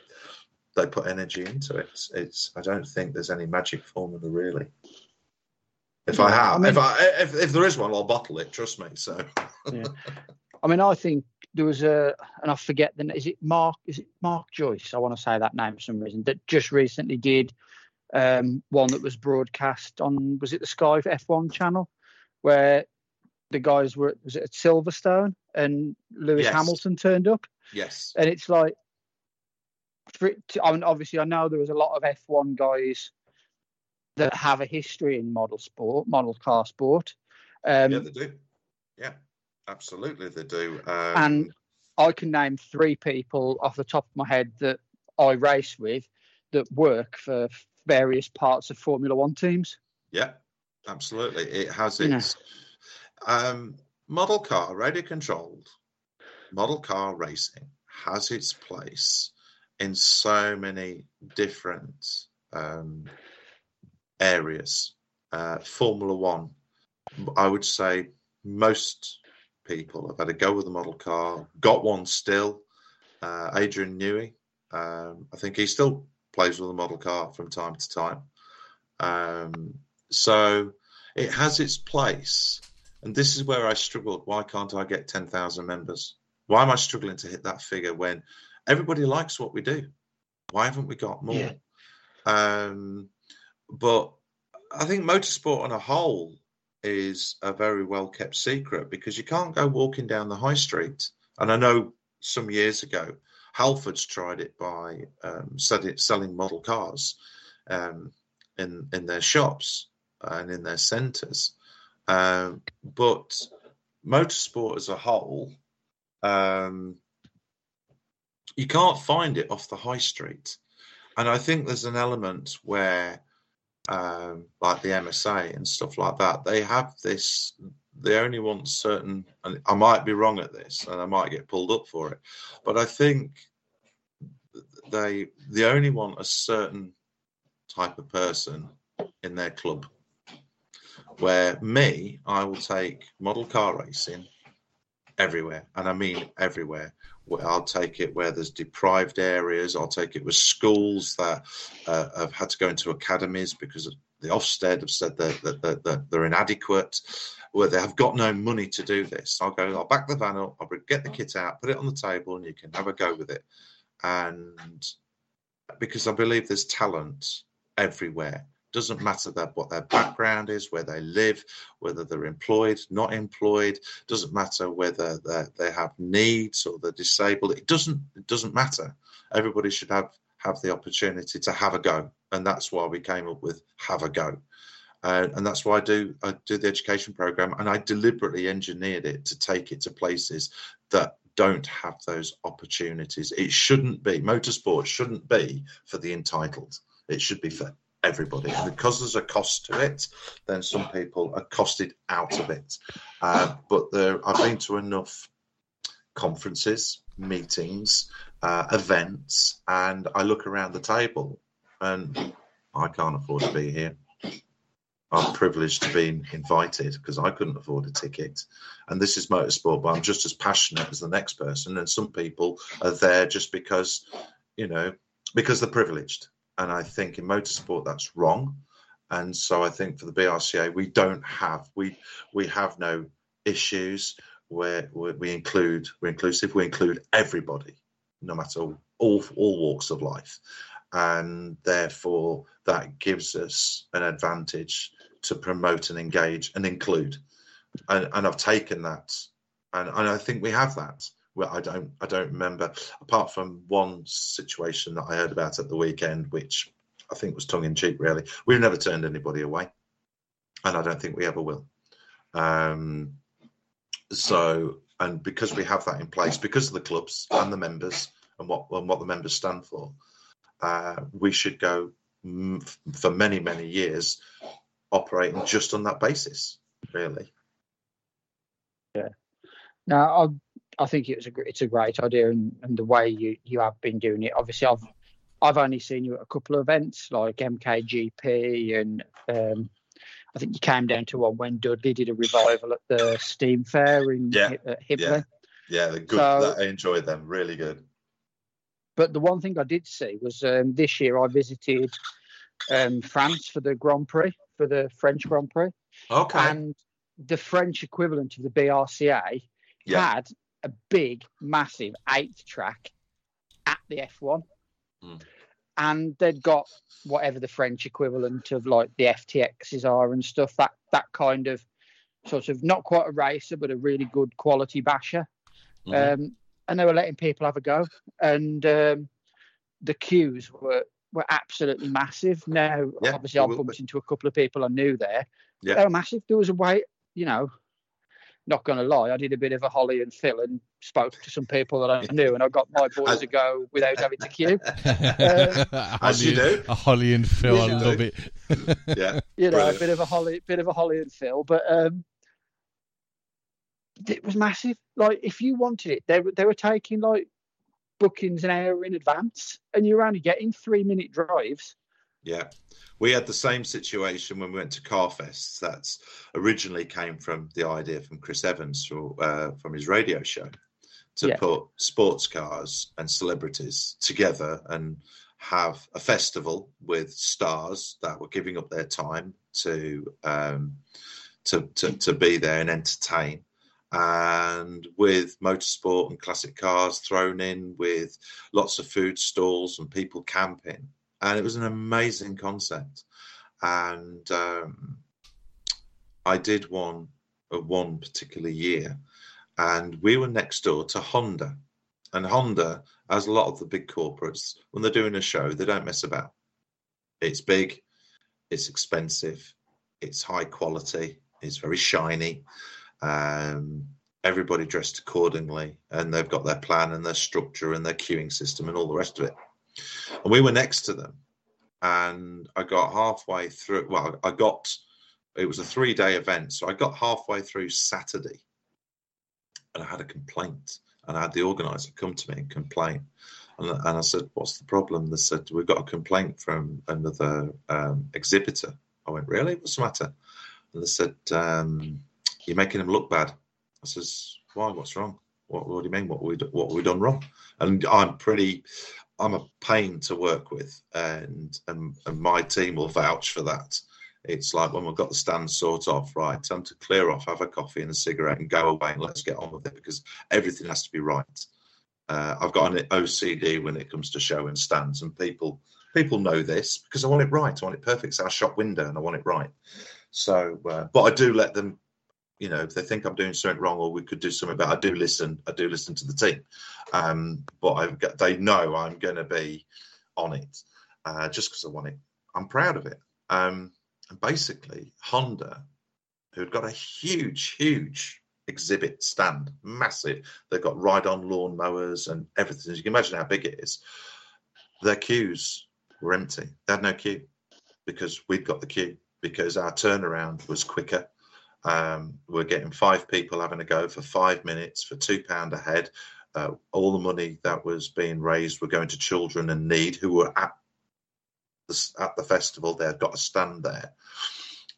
they put energy into it. It's, it's I don't think there's any magic formula really. If I have, I mean- if I if, if there is one, I'll bottle it. Trust me. So yeah. I mean, I think there was a, and I forget the, is it Mark? Is it Mark Joyce? I want to say that name for some reason. That just recently did um, one that was broadcast on, was it the Sky F1 channel, where the guys were, was it at Silverstone and Lewis Yes. Hamilton turned up, yes, and it's like, for it to, I mean, obviously, I know there was a lot of F1 guys that have a history in model sport, model car sport. Um, yeah, they do. Yeah, absolutely, they do. Um, And- I can name three people off the top of my head that I race with that work for various parts of Formula One teams. Yeah, absolutely. It has Yeah. its um, model car, radio controlled model car racing has its place in so many different um, areas. Uh, Formula One, I would say most people I've had a go with the model car, got one still. Uh, Adrian Newey, um, I think he still plays with the model car from time to time. Um, so it has its place. And this is where I struggled. Why can't I get 10,000 members? Why am I struggling to hit that figure when everybody likes what we do? Why haven't we got more? Yeah. Um, but I think motorsport on a whole is a very well kept secret because you can't go walking down the high street. And I know some years ago, Halfords tried it by um, selling, model cars um, in in their shops and in their centres. Um, but motorsport as a whole, um, you can't find it off the high street. And I think there's an element where, um, like the MSA and stuff like that, they have this. They only want certain, and I might be wrong at this, and I might get pulled up for it, but I think they they only want a certain type of person in their club. Where me, I will take model car racing everywhere, and I mean everywhere. I'll take it where there's deprived areas. I'll take it with schools that uh, have had to go into academies because the Ofsted have said that, that, that, that they're inadequate, where they have got no money to do this. I'll go, I'll back the van up, I'll get the kit out, put it on the table, and you can have a go with it. And because I believe there's talent everywhere. Doesn't matter that what their background is, where they live, whether they're employed, not employed. Doesn't matter whether they have needs or they're disabled. It doesn't it doesn't matter. Everybody should have have the opportunity to have a go, and that's why we came up with have a go. Uh, and that's why I do I do the education program, and I deliberately engineered it to take it to places that don't have those opportunities. It shouldn't be motorsport shouldn't be for the entitled. It should be for everybody. And because there's a cost to it, then some people are costed out of it. Uh, but there, I've been to enough conferences, meetings, uh, events, and I look around the table, and I can't afford to be here. I'm privileged to be invited because I couldn't afford a ticket. And this is motorsport, but I'm just as passionate as the next person. And some people are there just because, you know, because they're privileged. And I think in motorsport that's wrong. And so I think for the BRCA, we don't have we we have no issues where we include we're inclusive. We include everybody, no matter all, all walks of life, and therefore that gives us an advantage to promote and engage and include. And, and I've taken that, and, and I think we have that. Well, I don't I don't remember apart from one situation that I heard about at the weekend, which I think was tongue in cheek. Really, we've never turned anybody away, and I don't think we ever will. Um, so, and because we have that in place, because of the clubs and the members, and what and what the members stand for, uh, we should go for many many years operating just on that basis. Really. Yeah. Now, I, I think it was a it's a great idea, and, and the way you, you have been doing it. Obviously, I've I've only seen you at a couple of events like MKGP, and um, I think you came down to one when Dudley did a revival at the Steam Fair in Yeah, at Himley. Yeah. Yeah, good. So- I enjoyed them. Really good. But the one thing I did see was um, this year I visited um, France for the Grand Prix for the French Grand Prix, Okay. and the French equivalent of the BRCA yeah. had a big, massive eight track at the F1. Mm. And they'd got whatever the French equivalent of like the FTXs are and stuff, that that kind of sort of not quite a racer, but a really good quality basher. Mhm. Um, and they were letting people have a go. And um, the queues were were absolutely massive. Now, Yeah, obviously, I bumped into a couple of people I knew there. Yeah. They were massive. There was a wait, you know, not going to lie, I did a bit of a Holly and Phil and spoke to some people that I knew, and I got my boys to go without having to queue. a As you Holly- do. A Holly and Phil, As I you love do. it. yeah. You know, Brilliant. a bit of a Holly, bit of a Holly and Phil, but um, it was massive. Like if you wanted it, they were they were taking like bookings an hour in advance, and you're only getting three minute drives. Yeah. We had the same situation when we went to Carfest. That's originally came from the idea from Chris Evans for, uh, from his radio show to Yeah. put sports cars and celebrities together and have a festival with stars that were giving up their time to um, to, to to be there and entertain. And with motorsport and classic cars thrown in, with lots of food stalls and people camping, and it was an amazing concept. And um, I did one uh, one particular year, and we were next door to Honda, and Honda, as a lot of the big corporates, when they're doing a show, they don't mess about. It's big, it's expensive, it's high quality, it's very shiny. Um, everybody dressed accordingly, and they've got their plan and their structure and their queuing system and all the rest of it and we were next to them. And i got halfway through well i got it was a three day event. So i got halfway through saturday and i had a complaint. And i had the organizer come to me and complain. And, and i said what's the problem? They said we've got a complaint from another um, exhibitor. I went really? What's the matter? And they said um, you're making them look bad. I says why? What's wrong? What, what do you mean? What we what we done wrong? And i'm pretty I'm a pain to work with, and, and and my team will vouch for that. It's like when we've got the stand sort off, right? Time to clear off, have a coffee and a cigarette, and go away, and let's get on with it because everything has to be right. Uh, I've got an OCD when it comes to showing stands, and people people know this because I want it right. I want it perfect. It's our shop window, and I want it right. So, uh, but I do let them you know, if they think I'm doing something wrong or we could do something better, I do listen. I do listen to the team, um, but I've got, they know I'm going to be on it uh, just because I want it. I'm proud of it. Um, and basically, Honda, who'd got a huge, huge exhibit stand, massive. They've got ride-on lawn mowers and everything. You can imagine how big it is. Their queues were empty. They had no queue because we'd got the queue because our turnaround was quicker um, we're getting five people having a go for five minutes for two pound a head. Uh, all the money that was being raised were going to children in need who were at the at the festival. They had got a stand there,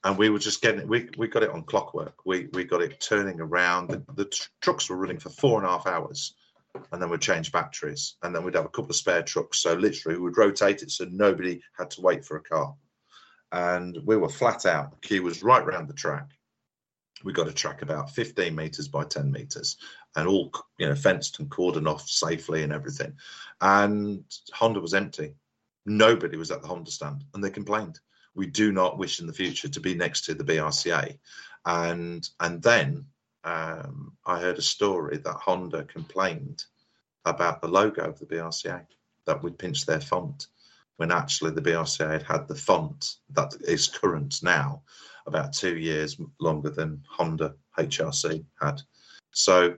and we were just getting we we got it on clockwork. We we got it turning around. The, the tr- trucks were running for four and a half hours, and then we'd change batteries, and then we'd have a couple of spare trucks. So literally, we would rotate it so nobody had to wait for a car. And we were flat out. The queue was right round the track we got a track about 15 meters by 10 meters and all you know fenced and cordoned off safely and everything. And honda was empty. Nobody was at the honda stand and they complained. We do not wish in the future to be next to the brca and and then um, i heard a story that honda complained about the logo of the brca that we'd pinched their font when actually the brca had had the font that is current now about two years longer than Honda HRC had. So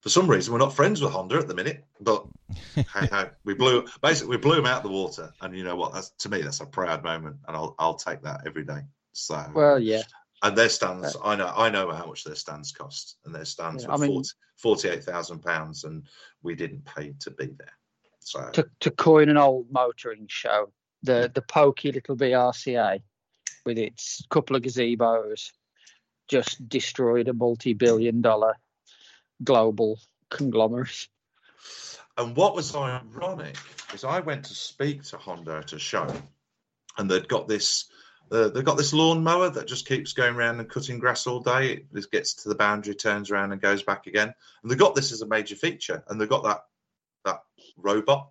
For some reason, we're not friends with Honda at the minute, but hey, hey, we blew basically we blew them out of the water, and you know what? That's to me that's a proud moment, and I'll I'll take that every day. So Well, yeah. and their stands, I know I know how much their stands cost, and their stands Yeah, were I mean- 40 forty-eight thousand pounds, and we didn't pay to be there. So To to coin an old motoring show, the the pokey little BRCA with its couple of gazebos just destroyed a multi-billion-dollar global conglomerate. And what was ironic is I went to speak to Honda at a show, and they'd got this. Uh, they've got this lawn mower that just keeps going around and cutting grass all day. It just gets to the boundary, turns around, and goes back again. And they've got this as a major feature, and they've got that that robot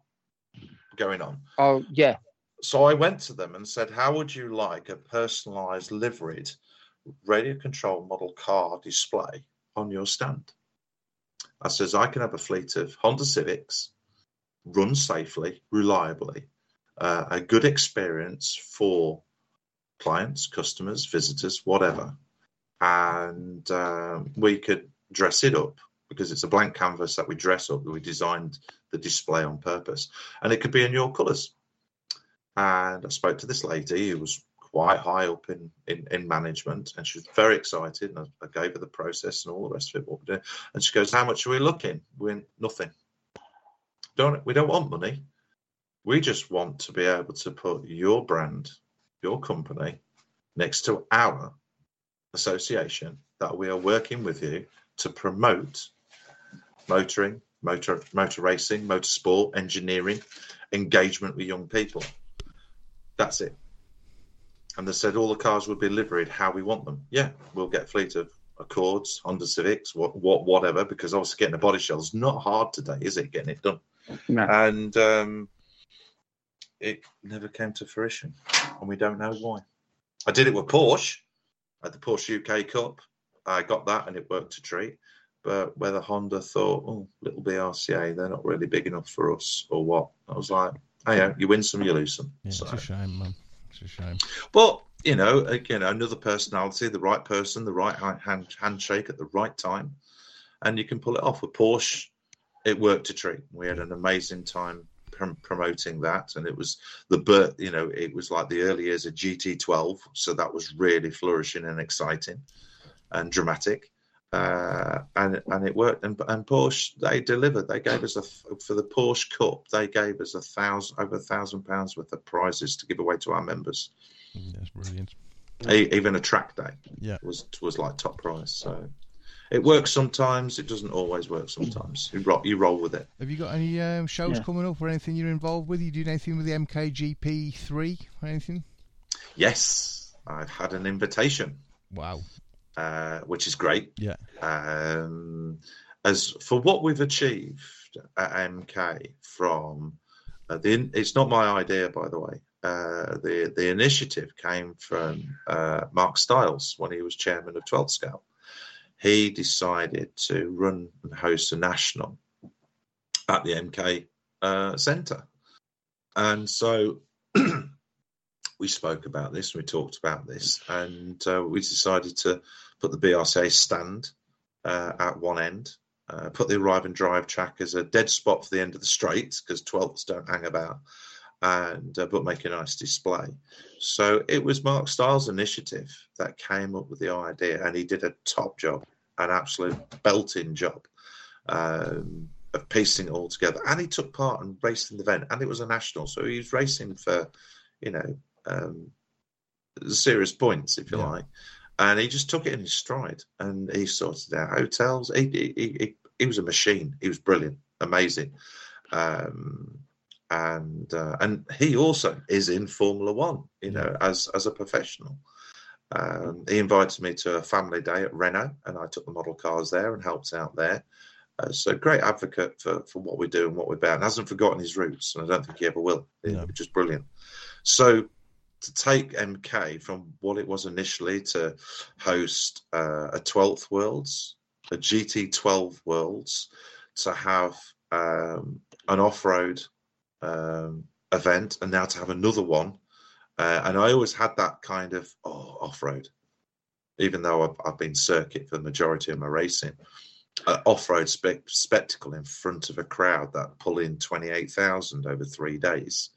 going on. Oh yeah, So I went to them and said, "How would you like a personalised, liveried, radio control model car display on your stand?" I says, "I can have a fleet of Honda Civics, run safely, reliably, uh, a good experience for clients, customers, visitors, whatever, and um, we could dress it up." Because it's a blank canvas that we dress up, we designed the display on purpose, and it could be in your colours and I spoke to this lady who was quite high up in, in, in management, and she was very excited. And I, I gave her the process and all the rest of it, what we're doing. And she goes, "How much are we looking?" We're "Nothing. Don't we don't want money. We just want to be able to put your brand, your company, next to our association that we are working with you to promote motoring, motor motor racing, motorsport, engineering, engagement with young people." That's it. And they said all the cars would be liveried how we want them. Yeah, we'll get a fleet of Accords, Honda Civics, what, what, whatever, because obviously getting a body shell is not hard today, is it? Getting it done. no. And um, it never came to fruition, and we don't know why. I did it with Porsche at the Porsche UK Cup. I got that, and it worked a treat. But whether Honda thought, oh, little BRCA, they're not really big enough for us, or what, I was like, hey, yeah, you win some, you lose some. Yeah, So- it's a shame, man. It's a shame. but you know, again, another personality, the right person, the right hand, hand handshake at the right time, and you can pull it off. With Porsche, it worked a treat. We had an amazing time prom- promoting that, and it was the birth. You know, it was like the early years of GT12, so that was really flourishing and exciting and dramatic. Uh, and and it worked. And, and Porsche, they delivered. They gave us a for the Porsche Cup. They gave us a thousand over a thousand pounds worth of prizes to give away to our members. Mm, That's brilliant. Even a track day Yeah. was was like top price so it works sometimes it doesn't always work sometimes you roll, you roll with it Have you got any um, shows Yeah. coming up or anything you're involved with? You doing anything with the MKGP3 or anything? yes i've had an invitation Wow. Uh, which is great Yeah. um, as for what we've achieved at mk from uh, the it's not my idea by the way uh, the the initiative came from uh, Mark Stiles when he was chairman of 12th Scale. He decided to run and host a national at the MK uh, Centre, and so we spoke about this. And we talked about this, and uh, we decided to put the BRCA stand uh, at one end. Uh, put the arrive and drive track as a dead spot for the end of the straight because 12s don't hang about and uh, but make a nice display. So it was Mark Stiles' initiative that came up with the idea, and he did a top job, an absolute belting job um, of piecing it all together. And he took part and raced in the event, and it was a national, so he was racing for, you know, um, serious points, if you Yeah. like. And he just took it in his stride, and he sorted out hotels. He he, he, he, was a machine. He was brilliant, amazing. Um, and uh, and he also is in Formula One, you know, as as a professional. Um, he invited me to a family day at Renault, and I took the model cars there and helped out there. Uh, so great advocate for, for what we do and what we're about, and hasn't forgotten his roots, and I don't think he ever will, No. which is brilliant. So to take MK from what it was initially to host uh, a 12th Worlds, a GT12 Worlds, to have um, an off-road um, event, and now to have another one. Uh, and I always had that kind of oh, off-road, even though I've, I've been circuit for the majority of my racing. an off-road spe- spectacle in front of a crowd that pull in 28,000 over three days.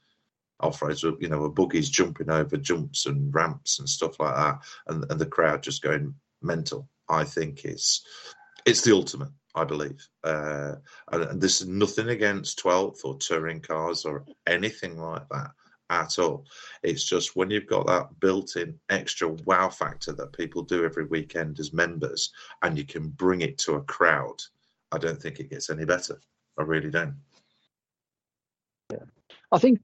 Off-roads, you know, a buggies jumping over jumps and ramps and stuff like that, and, and the crowd just going mental. I think is it's the ultimate. I believe, uh, and, and this is nothing against 12th or touring cars or anything like that at all. It's just when you've got that built in extra wow factor that people do every weekend as members and you can bring it to a crowd, I don't think it gets any better. I really don't. Yeah. I think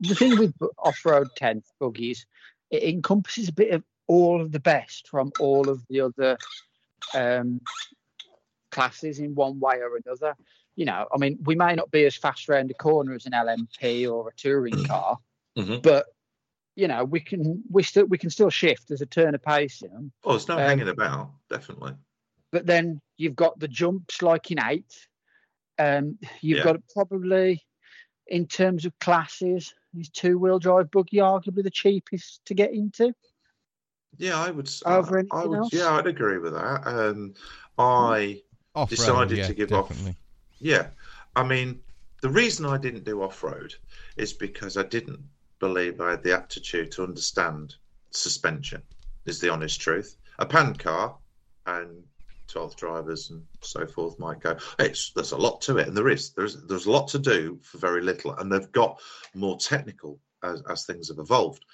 the thing with off road tent buggies, it encompasses a bit of all of the best from all of the other um, classes in one way or another you know, I mean, we may not be as fast around the corner as an LMP or a touring mm. car, mm-hmm. but you know, we can we still we can still shift. There's a turn of pace in them. Oh, it's no um, hanging about, definitely. But then you've got the jumps like in eight. Um, you've yeah. got probably, in terms of classes, is two wheel drive buggy arguably the cheapest to get into. Yeah, I would. Over anything I would, else? Yeah, I'd agree with that. Um, I Off-road, decided yeah, to give definitely. off yeah, I mean, the reason I didn't do off road is because I didn't believe I had the aptitude to understand suspension. Is the honest truth. A pan car and 12 drivers and so forth might go. It's there's a lot to it, and there is there's there's a lot to do for very little, and they've got more technical as, as things have evolved.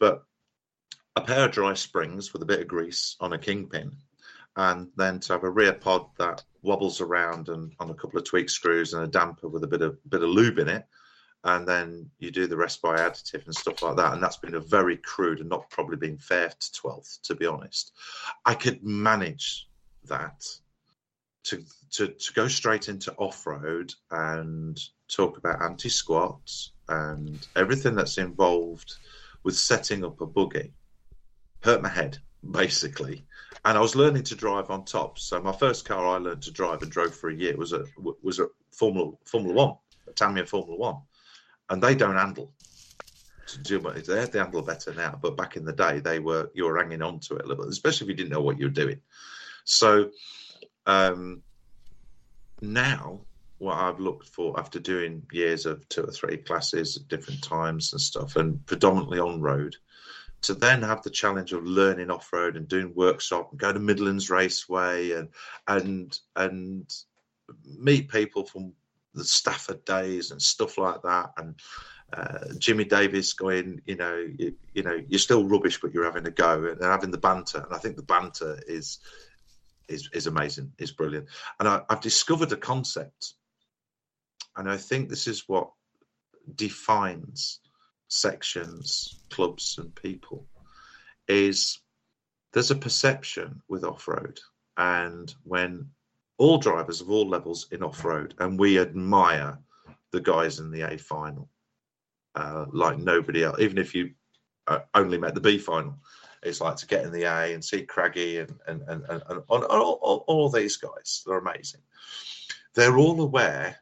But a pair of dry springs with a bit of grease on a kingpin and then to have a rear pod that wobbles around and on a couple of tweak screws and a damper with a bit of bit of lube in it and then you do the rest by additive and stuff like that and that's been a very crude and not probably being fair to 12th to be honest i could manage that to to, to go straight into off-road and talk about anti-squats and everything that's involved with setting up a buggy hurt my head basically and I was learning to drive on top. So my first car I learned to drive and drove for a year was a was a Formula Formula One, a Tamiya Formula One, and they don't handle. To do they they handle better now, but back in the day they were you were hanging on to it a little bit, especially if you didn't know what you were doing. So um, now what I've looked for after doing years of two or three classes at different times and stuff, and predominantly on road, to then have the challenge of learning off road and doing workshop and go to Midlands Raceway and and and meet people from the Stafford days and stuff like that and uh, Jimmy Davis going, you know, you, you, know, you're still rubbish, but you're having a go and having the banter. And I think the banter is is is amazing, is brilliant. And I, I've discovered a concept, and I think this is what defines sections, clubs, and people is there's a perception with off road. And when all drivers of all levels in off road, and we admire the guys in the A final uh, like nobody else, even if you uh, only met the B final. It's like to get in the A and see Craggy and and and, and, and all, all, all these guys. They're amazing. They're all aware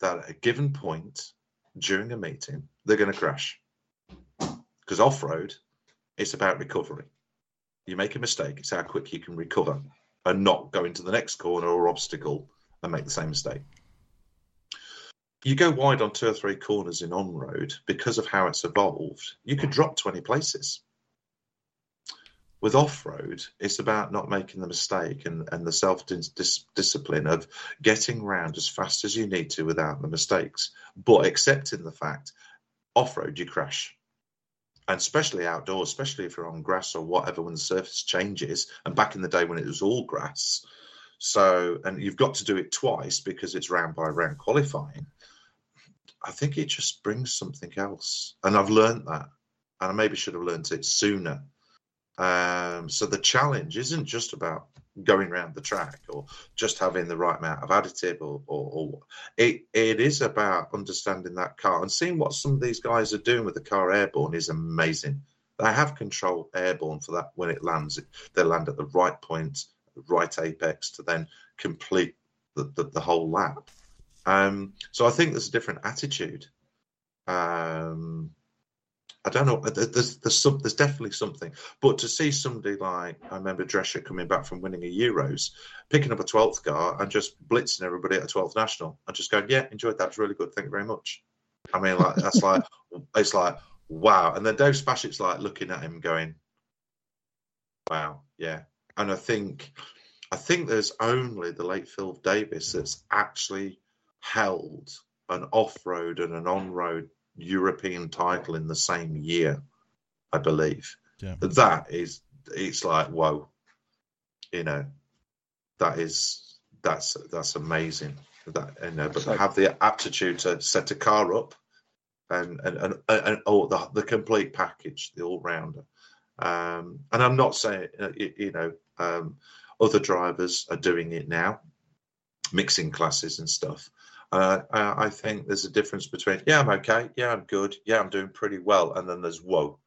that at a given point during a meeting, they're going to crash because off road, it's about recovery. You make a mistake, it's how quick you can recover and not go into the next corner or obstacle and make the same mistake. You go wide on two or three corners in on road because of how it's evolved, you could drop 20 places. With off road, it's about not making the mistake and, and the self discipline of getting round as fast as you need to without the mistakes, but accepting the fact off road you crash and especially outdoors, especially if you're on grass or whatever, when the surface changes. And back in the day when it was all grass, so and you've got to do it twice because it's round by round qualifying. I think it just brings something else, and I've learned that, and I maybe should have learned it sooner. Um, so the challenge isn't just about going around the track or just having the right amount of additive or, or, or, it, it is about understanding that car and seeing what some of these guys are doing with the car airborne is amazing. They have control airborne for that when it lands they land at the right point right apex to then complete the, the, the whole lap. Um, so i think there's a different attitude um, I don't know. Uh, there's there's some, there's definitely something. But to see somebody like I remember Drescher coming back from winning a Euros, picking up a twelfth car and just blitzing everybody at a twelfth national, and just going, yeah, enjoyed that. It's really good. Thank you very much. I mean, like that's like it's like wow. And then Dave Spashic's like looking at him, going, wow, yeah. And I think I think there's only the late Phil Davis that's actually held an off-road and an on-road European title in the same year, I believe. Yeah. That is, it's like whoa, you know, that is that's that's amazing. That you know, but to have the aptitude to set a car up and and and, and, and oh, the the complete package, the all rounder. Um, and I'm not saying uh, you know um, other drivers are doing it now, mixing classes and stuff. Uh, I think there's a difference between yeah, I'm okay, yeah, I'm good, yeah, I'm doing pretty well, and then there's whoa,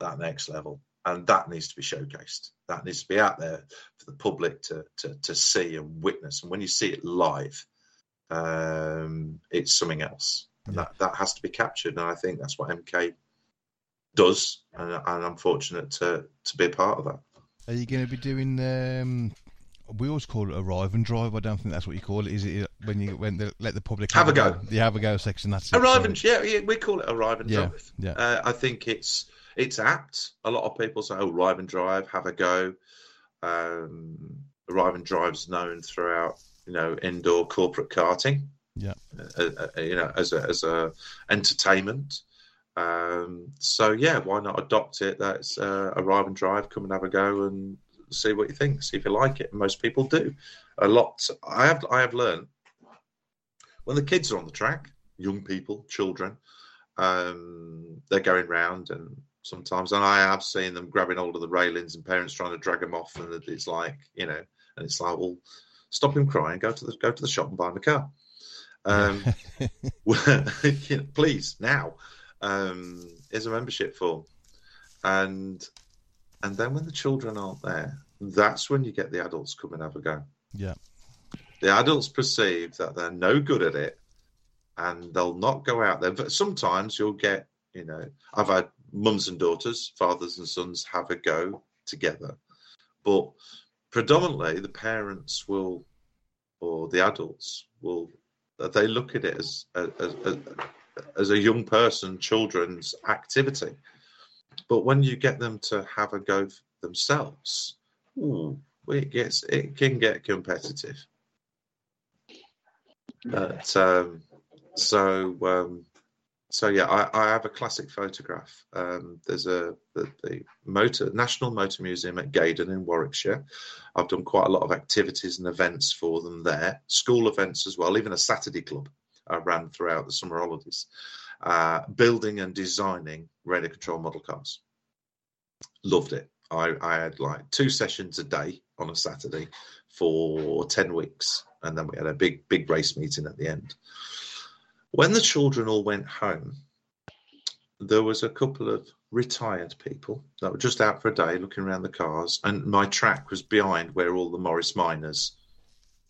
that next level, and that needs to be showcased. That needs to be out there for the public to to, to see and witness. And when you see it live, um, it's something else, and yeah. that that has to be captured. And I think that's what MK does, and, and I'm fortunate to to be a part of that. Are you going to be doing um, we always call it arrive and drive. I don't think that's what you call it. Is it when you when the, let the public have, have a go. The have a go section. That's arrive and yeah, yeah, we call it arrive and yeah, drive. Yeah, uh, I think it's it's apt. A lot of people say, "Oh, arrive and drive, have a go." Um, arrive and drive's known throughout, you know, indoor corporate karting. Yeah, uh, uh, you know, as a as a entertainment. Um, so yeah, why not adopt it? That's uh, arrive and drive, come and have a go, and see what you think, see if you like it. And most people do. A lot. I have I have learned when the kids are on the track, young people, children, um, they're going round and sometimes, and I have seen them grabbing hold of the railings and parents trying to drag them off, and it's like you know, and it's like, well, stop him crying, go to the go to the shop and buy him a car. Um, you know, please now. Um, here's a membership form, and and then when the children aren't there, that's when you get the adults come and have a go. Yeah. The adults perceive that they're no good at it and they'll not go out there. But sometimes you'll get, you know, I've had mums and daughters, fathers and sons have a go together. But predominantly the parents will, or the adults will, they look at it as, as, as, as a young person, children's activity. But when you get them to have a go themselves, ooh, it gets it can get competitive. But um, so um, so yeah, I, I, have a classic photograph. Um, there's a the, the, motor National Motor Museum at Gaydon in Warwickshire. I've done quite a lot of activities and events for them there, school events as well, even a Saturday club I ran throughout the summer holidays, uh, building and designing radio control model cars. Loved it. I, I had like two sessions a day on a Saturday for 10 weeks. And then we had a big, big race meeting at the end. When the children all went home, there was a couple of retired people that were just out for a day looking around the cars. And my track was behind where all the Morris Minors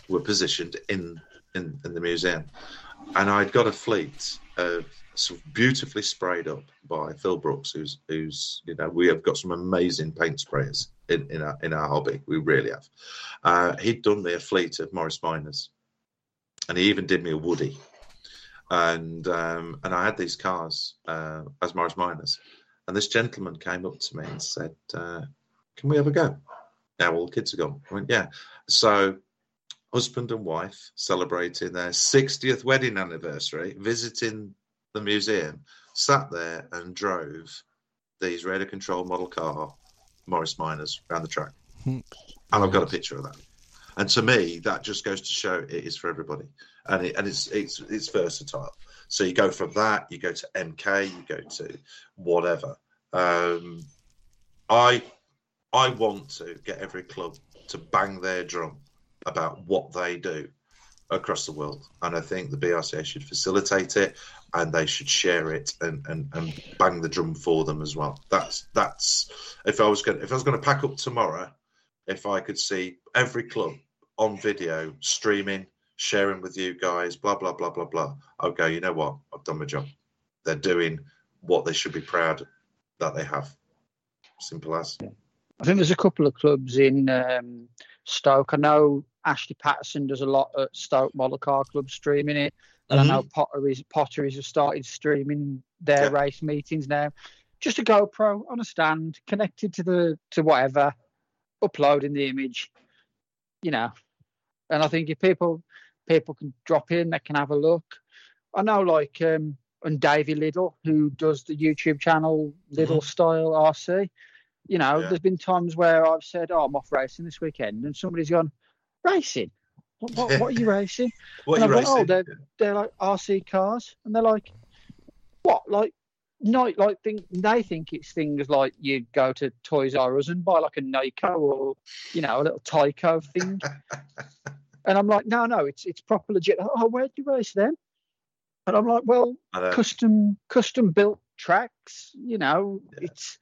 were positioned in, in, in the museum. And I'd got a fleet of of beautifully sprayed up by Phil Brooks, who's who's you know we have got some amazing paint sprayers in, in our in our hobby. We really have. Uh, he'd done me a fleet of Morris Minors, and he even did me a Woody. And um, and I had these cars uh, as Morris Minors, and this gentleman came up to me and said, uh, "Can we have a go?" Now all the kids are gone. I went, "Yeah." So husband and wife celebrating their 60th wedding anniversary, visiting the museum, sat there and drove these radio control model car Morris Minors around the track. Hmm. and I've got a picture of that. And to me, that just goes to show it is for everybody, and it, and it's it's it's versatile. So you go from that, you go to MK, you go to whatever. Um, I I want to get every club to bang their drum about what they do across the world. And I think the BRCA should facilitate it and they should share it and, and, and bang the drum for them as well. That's that's if I was going if I was going to pack up tomorrow, if I could see every club on video streaming, sharing with you guys, blah blah blah blah blah, go. You know what? I've done my job. They're doing what they should be proud that they have. Simple as. I think there's a couple of clubs in um, Stoke. I know Ashley Patterson does a lot at Stoke Model Car Club streaming it. And mm-hmm. I know Potteries Potteries have started streaming their yeah. race meetings now. Just a GoPro on a stand, connected to the to whatever, uploading the image, you know. And I think if people people can drop in, they can have a look. I know like um and Davey Little, who does the YouTube channel Little mm-hmm. Style RC. You know, yeah. there's been times where I've said, "Oh, I'm off racing this weekend," and somebody's gone, "Racing? What, what, what are you racing?" what are you oh, racing? oh, they're, they're like RC cars, and they're like, "What? Like night? like think they think it's things like you go to Toys R Us and buy like a Nikko or you know a little Tyco thing, and I'm like, no, no, it's it's proper legit. Oh, where do you race then? And I'm like, well, custom custom built tracks, you know, yeah. it's.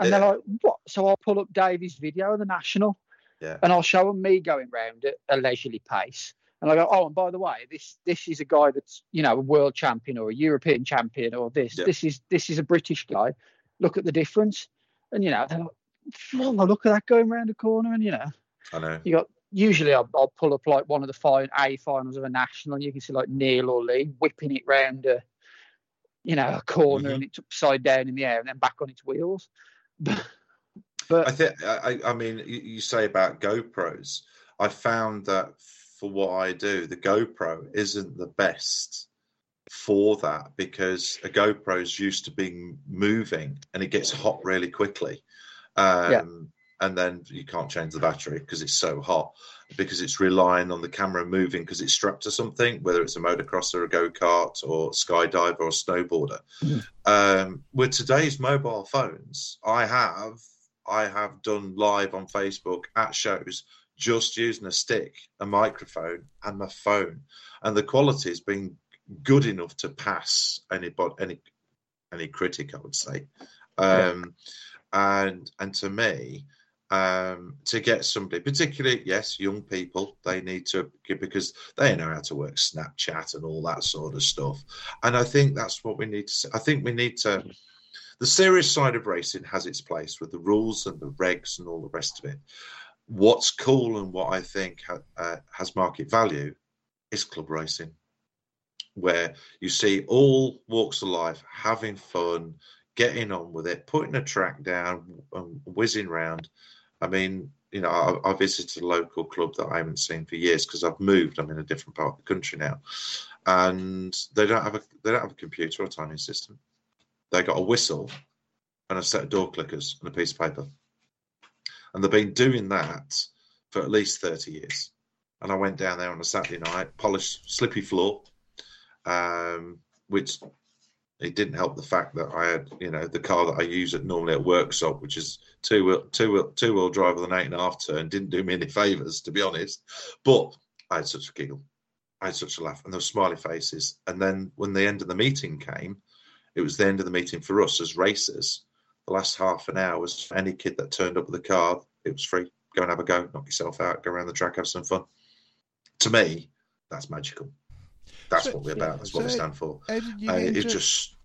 And yeah. they're like, what? So I'll pull up Davey's video of the national, yeah. and I'll show them me going round at a leisurely pace. And I go, oh, and by the way, this this is a guy that's you know a world champion or a European champion or this. Yeah. This is this is a British guy. Look at the difference. And you know, they're like, oh, look at that going round the corner, and you know, I know you got usually I'll, I'll, pull up like one of the fine A finals of a national, and you can see like Neil or Lee whipping it round a, you know, a corner, mm-hmm. and it's upside down in the air and then back on its wheels. but, but I think I, I mean, you, you say about GoPros. I found that for what I do, the GoPro isn't the best for that because a GoPro is used to being moving and it gets hot really quickly. Um, yeah and then you can't change the battery because it's so hot because it's relying on the camera moving because it's strapped to something whether it's a motocrosser a go-kart or skydiver or snowboarder mm. um, with today's mobile phones i have i have done live on facebook at shows just using a stick a microphone and my phone and the quality has been good enough to pass anybody any any critic i would say um, yeah. and and to me um, to get somebody, particularly yes, young people, they need to because they know how to work Snapchat and all that sort of stuff. And I think that's what we need to. I think we need to. The serious side of racing has its place with the rules and the regs and all the rest of it. What's cool and what I think ha, uh, has market value is club racing, where you see all walks of life having fun, getting on with it, putting a track down, and whizzing round I mean, you know, I, I, visited a local club that I haven't seen for years because I've moved. I'm in a different part of the country now, and they don't have a they don't have a computer or timing system. They got a whistle and a set of door clickers and a piece of paper, and they've been doing that for at least thirty years. And I went down there on a Saturday night, polished slippy floor, um, which it didn't help the fact that I had, you know, the car that I use at normally at workshop, which is two wheel, two wheel, two wheel drive with an eight and a half turn, didn't do me any favors, to be honest. But I had such a giggle, I had such a laugh, and those smiley faces. And then when the end of the meeting came, it was the end of the meeting for us as racers. The last half an hour was for any kid that turned up with a car, it was free. Go and have a go, knock yourself out, go around the track, have some fun. To me, that's magical. That's so, what we're about. That's so what we stand for. Uh, it just.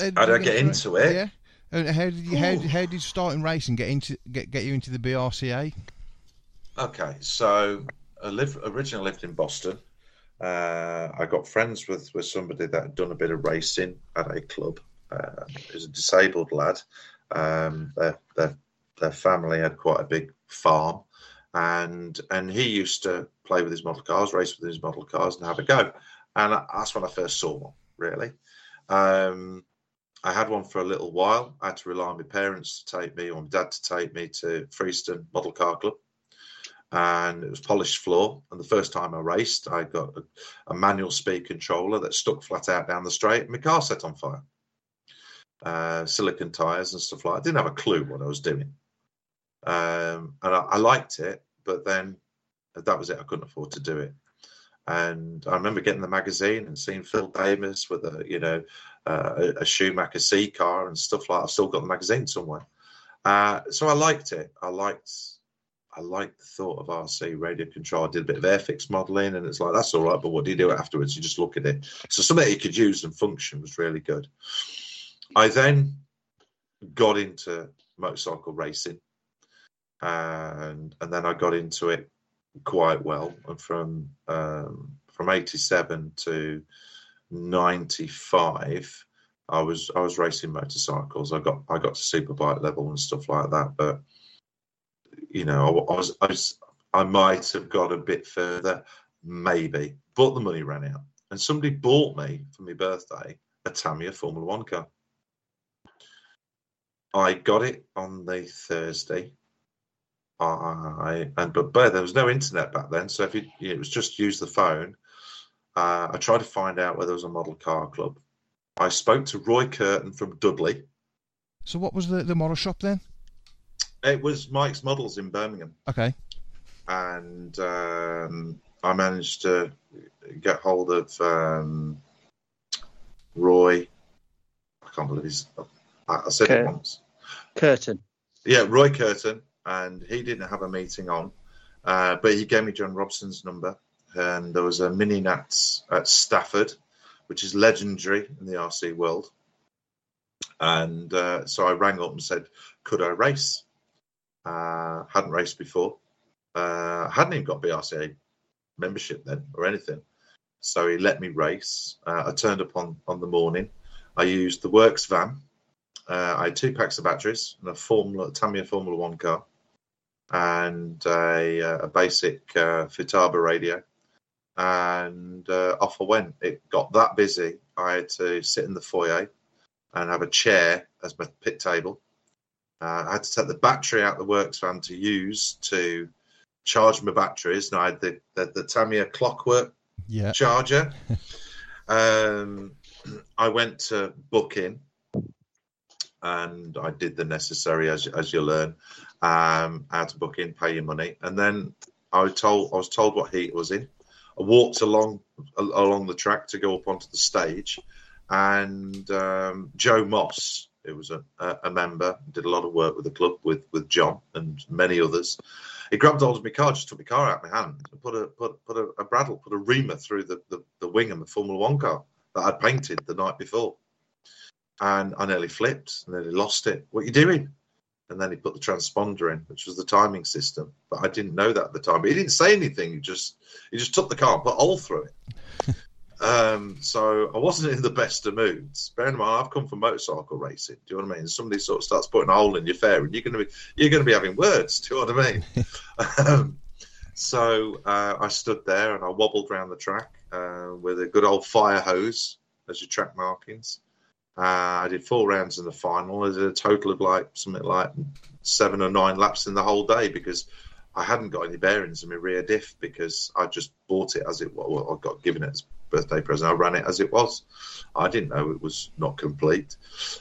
How did I get into it? Yeah. And how did you how, how did starting racing get into get get you into the BRCA? Okay, so I live originally lived in Boston. Uh, I got friends with with somebody that had done a bit of racing at a club. Uh, a disabled lad. Um, their, their their family had quite a big farm, and and he used to play with his model cars, race with his model cars, and have a go. And that's when I first saw one. Really, um, I had one for a little while. I had to rely on my parents to take me, or my dad to take me to Freiston Model Car Club, and it was polished floor. And the first time I raced, I got a, a manual speed controller that stuck flat out down the straight, and my car set on fire. Uh, silicon tires and stuff like. That. I didn't have a clue what I was doing um, and I, I, liked it, but then that was it. I couldn't afford to do it. And I remember getting the magazine and seeing Phil Davis with a, you know, uh, a, Schumacher C car and stuff like. That. I've still got the magazine somewhere. Uh, so I liked it. I liked, I like the thought of RC radio control. I did a bit of airfix modelling, and it's like that's all right. But what do you do afterwards? You just look at it. So something you could use and function was really good. I then got into motorcycle racing, and and then I got into it quite well. And from um, from eighty seven to ninety five, I was I was racing motorcycles. I got I got to superbike level and stuff like that. But you know, I, was I was I might have got a bit further, maybe, but the money ran out. And somebody bought me for my birthday a Tamiya Formula One car. I got it on the Thursday. I and but, but there was no internet back then, so if you, it was just use the phone. Uh, I tried to find out where there was a model car club. I spoke to Roy Curtin from Dudley. So what was the the model shop then? It was Mike's Models in Birmingham. Okay. And um, I managed to get hold of um, Roy. I can't believe he's. I, I said it once. Curtin. Yeah, Roy Curtin, and he didn't have a meeting on, uh, but he gave me John Robson's number, and there was a mini Nats at Stafford, which is legendary in the RC world. And uh, so I rang up and said, "Could I race?" Uh, hadn't raced before. Uh, hadn't even got BRCA membership then or anything. So he let me race. Uh, I turned up on, on the morning. I used the works van. Uh, I had two packs of batteries and a Formula Tamiya Formula One car, and a, uh, a basic uh, Futaba radio. And off I went. It got that busy. I had to sit in the foyer and have a chair as my pit table. Uh, I had to take the battery out of the works van to use to charge my batteries. And I had the, the, the Tamiya clockwork yeah. charger. um, I went to book in and I did the necessary as as you learn um, how to book in, pay your money, and then I was told I was told what heat it was in. I walked along along the track to go up onto the stage, and um, Joe Moss, who was a, a member, did a lot of work with the club with with John and many others. He grabbed hold of my car, just took my car out of my hand, and put a put put a, a bradawl, put a reamer through the, the, the wing of the Formula One car that I'd painted the night before. And I nearly flipped, nearly lost it. What are you doing? And then he put the transponder in, which was the timing system. But I didn't know that at the time. But he didn't say anything. He just he just took the car and put a hole through it. Um, so I wasn't in the best of moods. Bear in mind, I've come from motorcycle racing. Do you know what I mean? Somebody sort of starts putting a hole in your fare, and you're going to be you're going to be having words. Do you know what I mean? um, so uh, I stood there and I wobbled around the track uh, with a good old fire hose as your track markings. Uh, I did four rounds in the final. I did a total of like something like seven or nine laps in the whole day because I hadn't got any bearings in my rear diff because I just bought it as it was. Well, I got given it as birthday present. I ran it as it was. I didn't know it was not complete.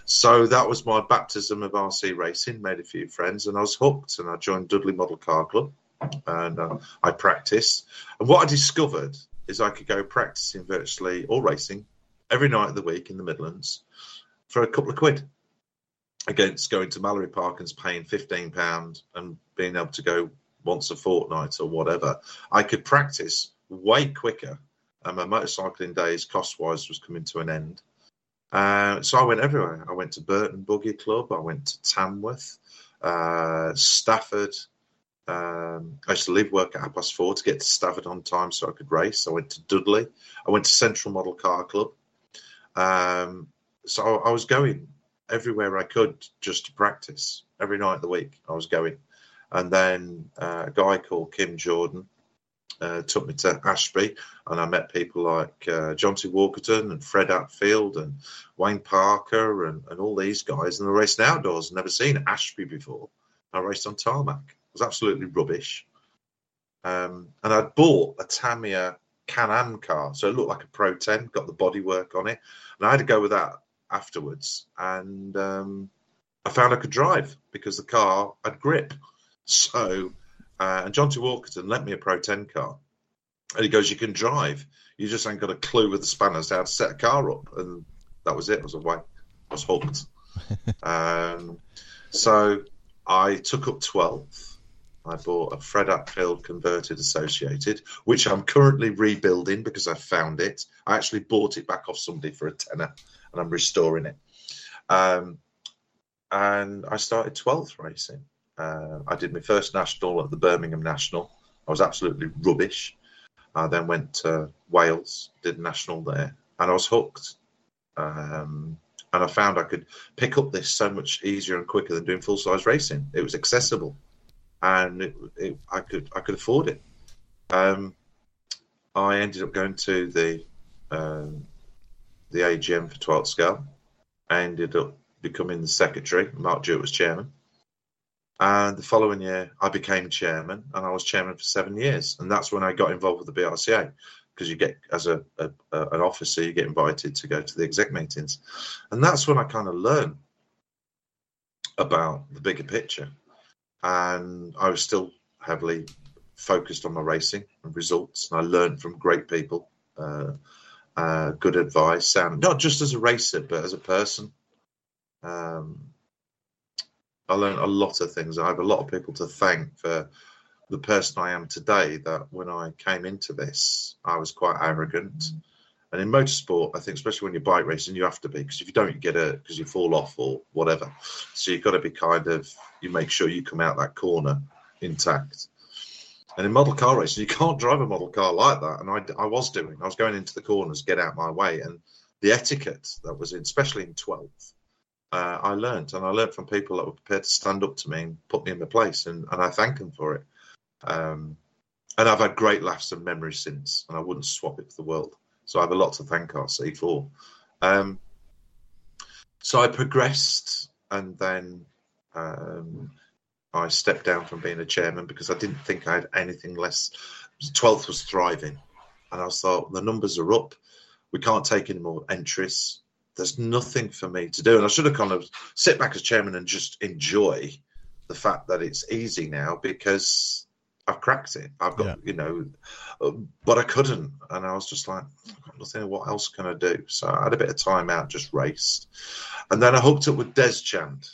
So that was my baptism of RC racing. Made a few friends and I was hooked. And I joined Dudley Model Car Club and uh, I practiced. And what I discovered is I could go practicing virtually all racing every night of the week in the Midlands for a couple of quid against going to Mallory Park and paying fifteen pound and being able to go once a fortnight or whatever. I could practice way quicker, and my motorcycling days, cost wise, was coming to an end. Uh, so I went everywhere. I went to Burton Buggy Club. I went to Tamworth, uh, Stafford. Um, I used to leave work at half past four to get to Stafford on time so I could race. I went to Dudley. I went to Central Model Car Club. Um, so I was going everywhere I could just to practice every night of the week. I was going, and then uh, a guy called Kim Jordan uh, took me to Ashby, and I met people like uh, John T. Walkerton and Fred Atfield and Wayne Parker and, and all these guys. And I raced outdoors, never seen Ashby before. I raced on tarmac. It was absolutely rubbish. Um, and I'd bought a Tamiya Can-Am car. So it looked like a Pro 10, got the bodywork on it. And I had to go with that afterwards. And um, I found I could drive because the car had grip. So, uh, and John T. Walkerton lent me a Pro 10 car. And he goes, You can drive. You just ain't got a clue with the spanners how to set a car up. And that was it. I was away. I was hooked. um, so I took up 12th I bought a Fred Atfield converted associated, which I'm currently rebuilding because I found it. I actually bought it back off somebody for a tenner and I'm restoring it. Um, and I started 12th racing. Uh, I did my first national at the Birmingham National. I was absolutely rubbish. I then went to Wales, did national there, and I was hooked. Um, and I found I could pick up this so much easier and quicker than doing full size racing. It was accessible, and it, it, I could I could afford it. Um, I ended up going to the um, the AGM for 12th scale. I ended up becoming the secretary. Mark Jewett was chairman. And the following year, I became chairman, and I was chairman for seven years. And that's when I got involved with the BRCA, because you get, as a, a, a, an officer, you get invited to go to the exec meetings, and that's when I kind of learned about the bigger picture. And I was still heavily focused on my racing and results, and I learned from great people, uh, uh, good advice, and not just as a racer, but as a person. Um, I learned a lot of things. I have a lot of people to thank for the person I am today. That when I came into this, I was quite arrogant. And in motorsport, I think, especially when you're bike racing, you have to be because if you don't, you get hurt because you fall off or whatever. So you've got to be kind of, you make sure you come out that corner intact. And in model car racing, you can't drive a model car like that. And I, I was doing, I was going into the corners, get out my way. And the etiquette that was in, especially in 12th, uh, I learned, and I learned from people that were prepared to stand up to me and put me in my place, and, and I thank them for it. Um, and I've had great laughs and memories since, and I wouldn't swap it for the world. So I have a lot to thank RC for. Um, so I progressed, and then um, I stepped down from being a chairman because I didn't think I had anything less. 12th was thriving, and I thought the numbers are up. We can't take any more entries there's nothing for me to do. And I should have kind of sit back as chairman and just enjoy the fact that it's easy now because I've cracked it. I've got, yeah. you know, but I couldn't. And I was just like, nothing. What else can I do? So I had a bit of time out, just raced. And then I hooked up with Des Chand,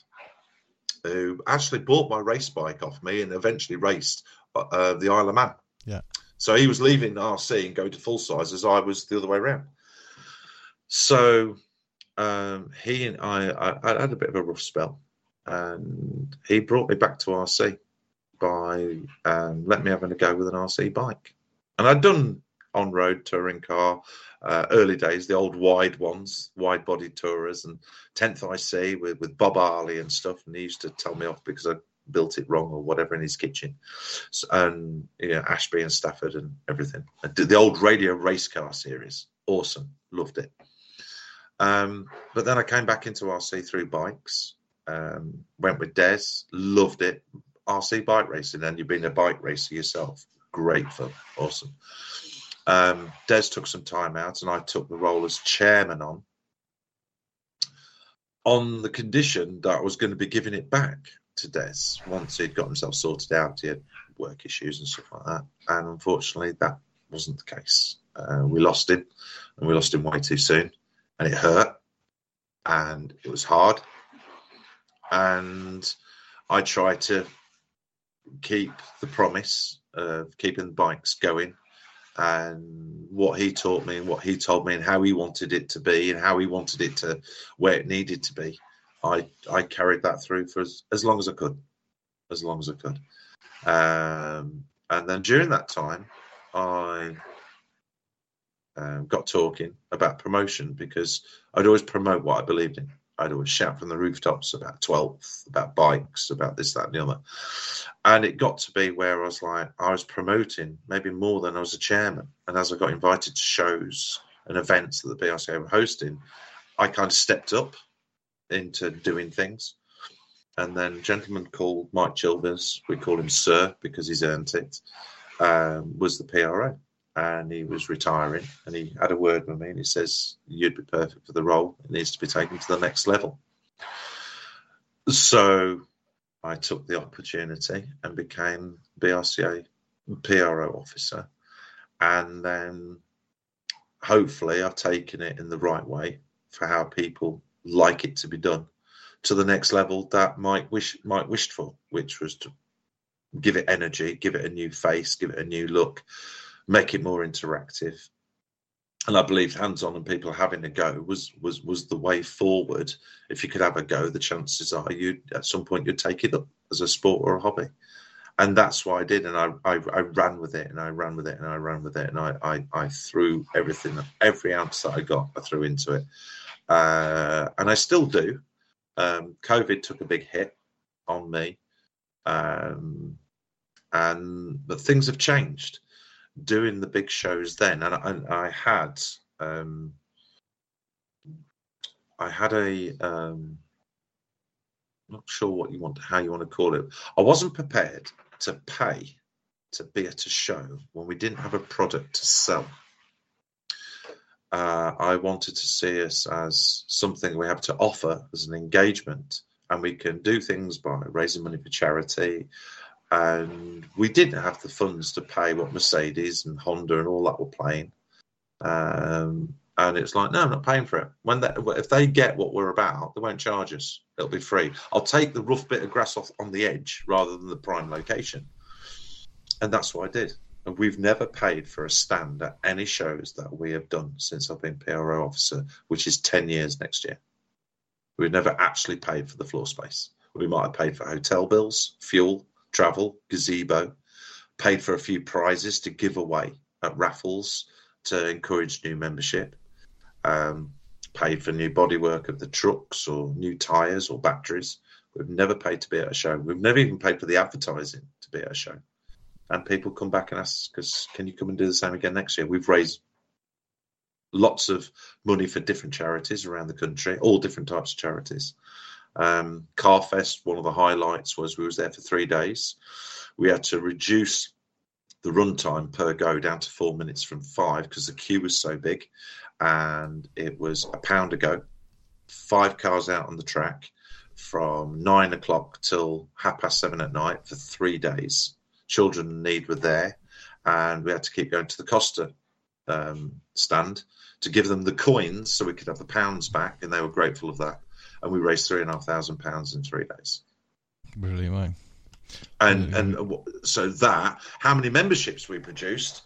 who actually bought my race bike off me and eventually raced uh, uh the Isle of Man. Yeah. So he was leaving RC and going to full size as I was the other way around. So um, he and I, I, I, had a bit of a rough spell, and he brought me back to RC by um, letting me have a go with an RC bike. And I'd done on road touring car, uh, early days, the old wide ones, wide bodied tourers, and 10th IC with, with Bob Harley and stuff. And he used to tell me off because I built it wrong or whatever in his kitchen. So, and you know, Ashby and Stafford and everything. I did the old radio race car series. Awesome. Loved it. Um, but then I came back into RC through bikes. Um, went with Des, loved it. RC bike racing, and you've been a bike racer yourself. Great fun, awesome. Um, Des took some time out, and I took the role as chairman on, on the condition that I was going to be giving it back to Des once he'd got himself sorted out. He had work issues and stuff like that, and unfortunately, that wasn't the case. Uh, we lost him, and we lost him way too soon and it hurt and it was hard. And I tried to keep the promise of keeping the bikes going and what he taught me and what he told me and how he wanted it to be and how he wanted it to where it needed to be. I I carried that through for as, as long as I could, as long as I could. Um, and then during that time, I um, got talking about promotion because I'd always promote what I believed in. I'd always shout from the rooftops about 12th, about bikes, about this, that, and the other. And it got to be where I was like, I was promoting maybe more than I was a chairman. And as I got invited to shows and events that the BRCA were hosting, I kind of stepped up into doing things. And then gentleman called Mike Chilvers, we call him Sir because he's earned it, um, was the PRO and he was retiring and he had a word with me and he says you'd be perfect for the role. It needs to be taken to the next level. So i took the opportunity and became brca pro officer and then hopefully i've taken it in the right way for how people like it to be done to the next level that mike wish mike wished for which was to give it energy give it a new face give it a new look make it more interactive, and I believe hands-on and people having a go was was was the way forward. If you could have a go, the chances are you at some point you'd take it up as a sport or a hobby, and that's what I did. And I I, I ran with it, and I ran with it, and I ran with it, and I I, I threw everything, every ounce that I got, I threw into it, uh, and I still do. Um, COVID took a big hit on me, um, and but things have changed doing the big shows then, and I, I had um, I had a um, not sure what you want how you want to call it. I wasn't prepared to pay to be at a show when we didn't have a product to sell. Uh, I wanted to see us as something we have to offer as an engagement, and we can do things by raising money for charity, and we didn't have the funds to pay what Mercedes and Honda and all that were playing. Um, and it's like, no, I'm not paying for it. When they, if they get what we're about, they won't charge us. It'll be free. I'll take the rough bit of grass off on the edge rather than the prime location. And that's what I did. And we've never paid for a stand at any shows that we have done since I've been PRO officer, which is 10 years next year. We've never actually paid for the floor space. We might have paid for hotel bills, fuel, travel, gazebo, paid for a few prizes to give away at raffles to encourage new membership, um, paid for new bodywork of the trucks or new tyres or batteries. We've never paid to be at a show. We've never even paid for the advertising to be at a show. And people come back and ask us, can you come and do the same again next year? We've raised lots of money for different charities around the country, all different types of charities. Um, Carfest, one of the highlights was we was there for three days. We had to reduce the runtime per go down to four minutes from five because the queue was so big, and it was a pound a go. Five cars out on the track from nine o'clock till half past seven at night for three days. Children in need were there, and we had to keep going to the Costa um, stand to give them the coins so we could have the pounds back, and they were grateful of that and we raised three and a half thousand pounds in three days. Brilliant, mate. And and so that how many memberships we produced,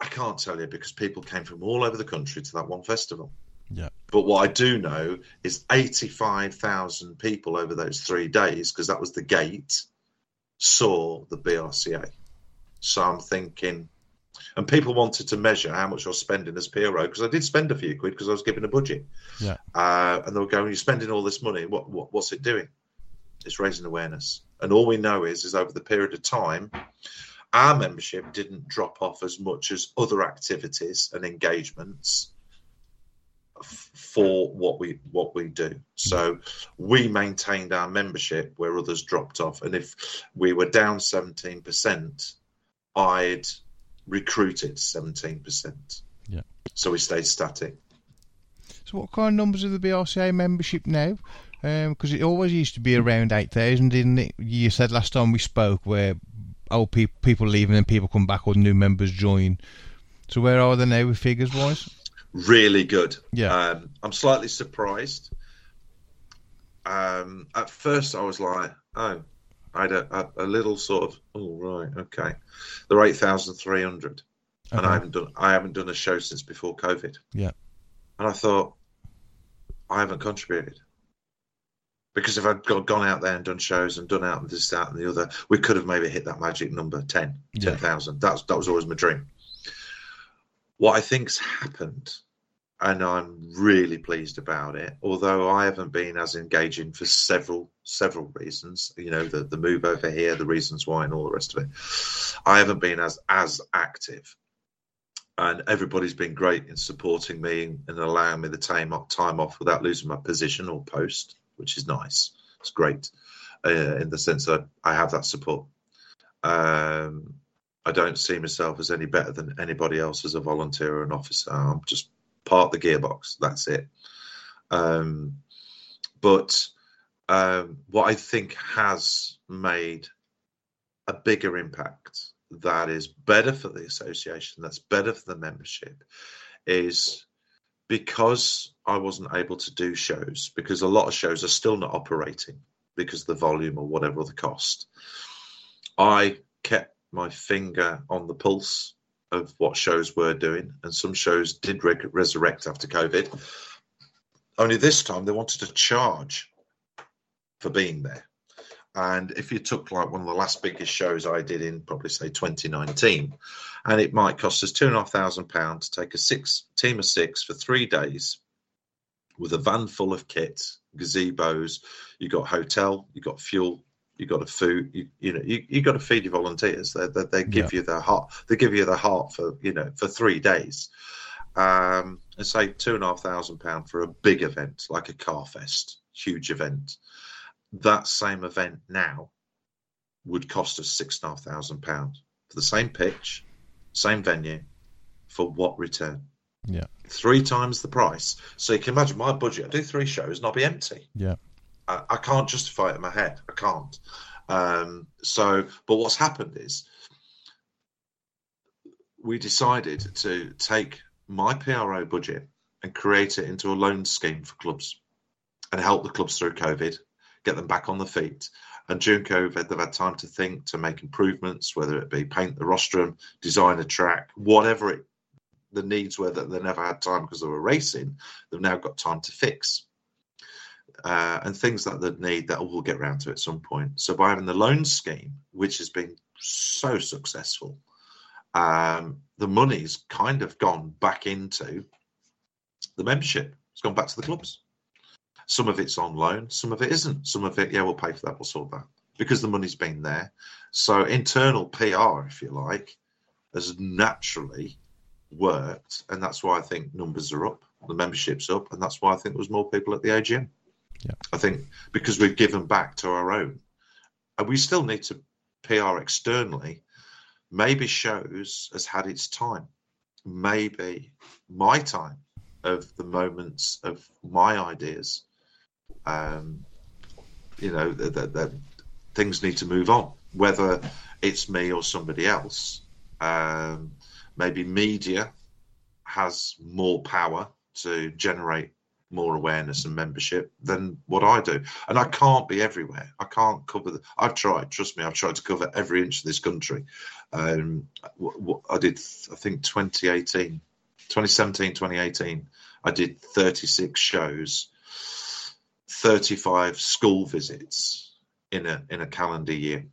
I can't tell you because people came from all over the country to that one festival. Yeah. But what I do know is eighty-five thousand people over those three days, because that was the gate, saw the BRCA. So I'm thinking and people wanted to measure how much I was spending as PRO because I did spend a few quid because I was given a budget. Yeah. Uh, and they were going, "You're spending all this money. What, what what's it doing? It's raising awareness." And all we know is, is over the period of time, our membership didn't drop off as much as other activities and engagements for what we what we do. So we maintained our membership where others dropped off. And if we were down 17%, I'd recruited 17%. Yeah. So we stayed static. So what kind of numbers of the BRCA membership now? Because um, it always used to be around 8,000, didn't it? You said last time we spoke where old pe- people leave and then people come back or new members join. So where are they now with figures wise? Really good. Yeah. Um, I'm slightly surprised. Um, at first, I was like, oh, I had a, a, a little sort of, oh right, okay. They're eight thousand three hundred, okay. and I haven't done I haven't done a show since before COVID. Yeah, and I thought I haven't contributed because if I'd gone out there and done shows and done out and this, that, and the other, we could have maybe hit that magic number 10, yeah. 10,000. That's that was always my dream. What I think's happened and I'm really pleased about it. Although I haven't been as engaging for several several reasons, you know, the the move over here, the reasons why, and all the rest of it. I haven't been as as active, and everybody's been great in supporting me and allowing me the time off, time off without losing my position or post, which is nice. It's great uh, in the sense that I have that support. Um, I don't see myself as any better than anybody else as a volunteer or an officer. I'm just part the gearbox. That's it. Um, but um, what I think has made a bigger impact that is better for the association, that's better for the membership, is because I wasn't able to do shows, because a lot of shows are still not operating because the volume or whatever the cost. I kept my finger on the pulse of what shows were doing, and some shows did re- resurrect after COVID. Only this time they wanted to charge for being there. And if you took like one of the last biggest shows I did in probably say 2019, and it might cost us two and a half thousand pounds to take a six team of six for three days with a van full of kit, gazebos, you got hotel, you got fuel, you got a food, you, you know, you, you got to feed your volunteers. They, they, they give yeah. you their heart, they give you their heart for, you know, for three days. Um, and say two and a half thousand pound for a big event like a car fest, huge event. That same event now would cost us six and a half thousand pounds for the same pitch, same venue, for what return? Yeah. Three times the price. So you can imagine my budget. I do three shows and I'll be empty. Yeah. I, I can't justify it in my head. I can't. Um, so, but what's happened is we decided to take my PRO budget and create it into a loan scheme for clubs and help the clubs through COVID, get them back on the feet. And during COVID, they've had time to think, to make improvements, whether it be paint the rostrum, design a track, whatever it the needs were that they never had time because they were racing, they've now got time to fix. Uh, and things that they need that we'll get around to at some point. So by having the loan scheme, which has been so successful, um, the money's kind of gone back into the membership. It's gone back to the clubs. Some of it's on loan, some of it isn't. Some of it, yeah, we'll pay for that, we'll sort that because the money's been there. So internal PR, if you like, has naturally worked, and that's why I think numbers are up, the membership's up, and that's why I think there was more people at the AGM. Yeah. I think because we've given back to our own, and we still need to PR externally. Maybe shows has had its time. Maybe my time of the moments of my ideas. Um, you know that, that things need to move on, whether it's me or somebody else. Um, maybe media has more power to generate more awareness and membership than what I do. And I can't be everywhere. I can't cover. The, I've tried. Trust me, I've tried to cover every inch of this country. Um, I did. I think 2018, 2017, 2018. I did 36 shows, 35 school visits in a in a calendar year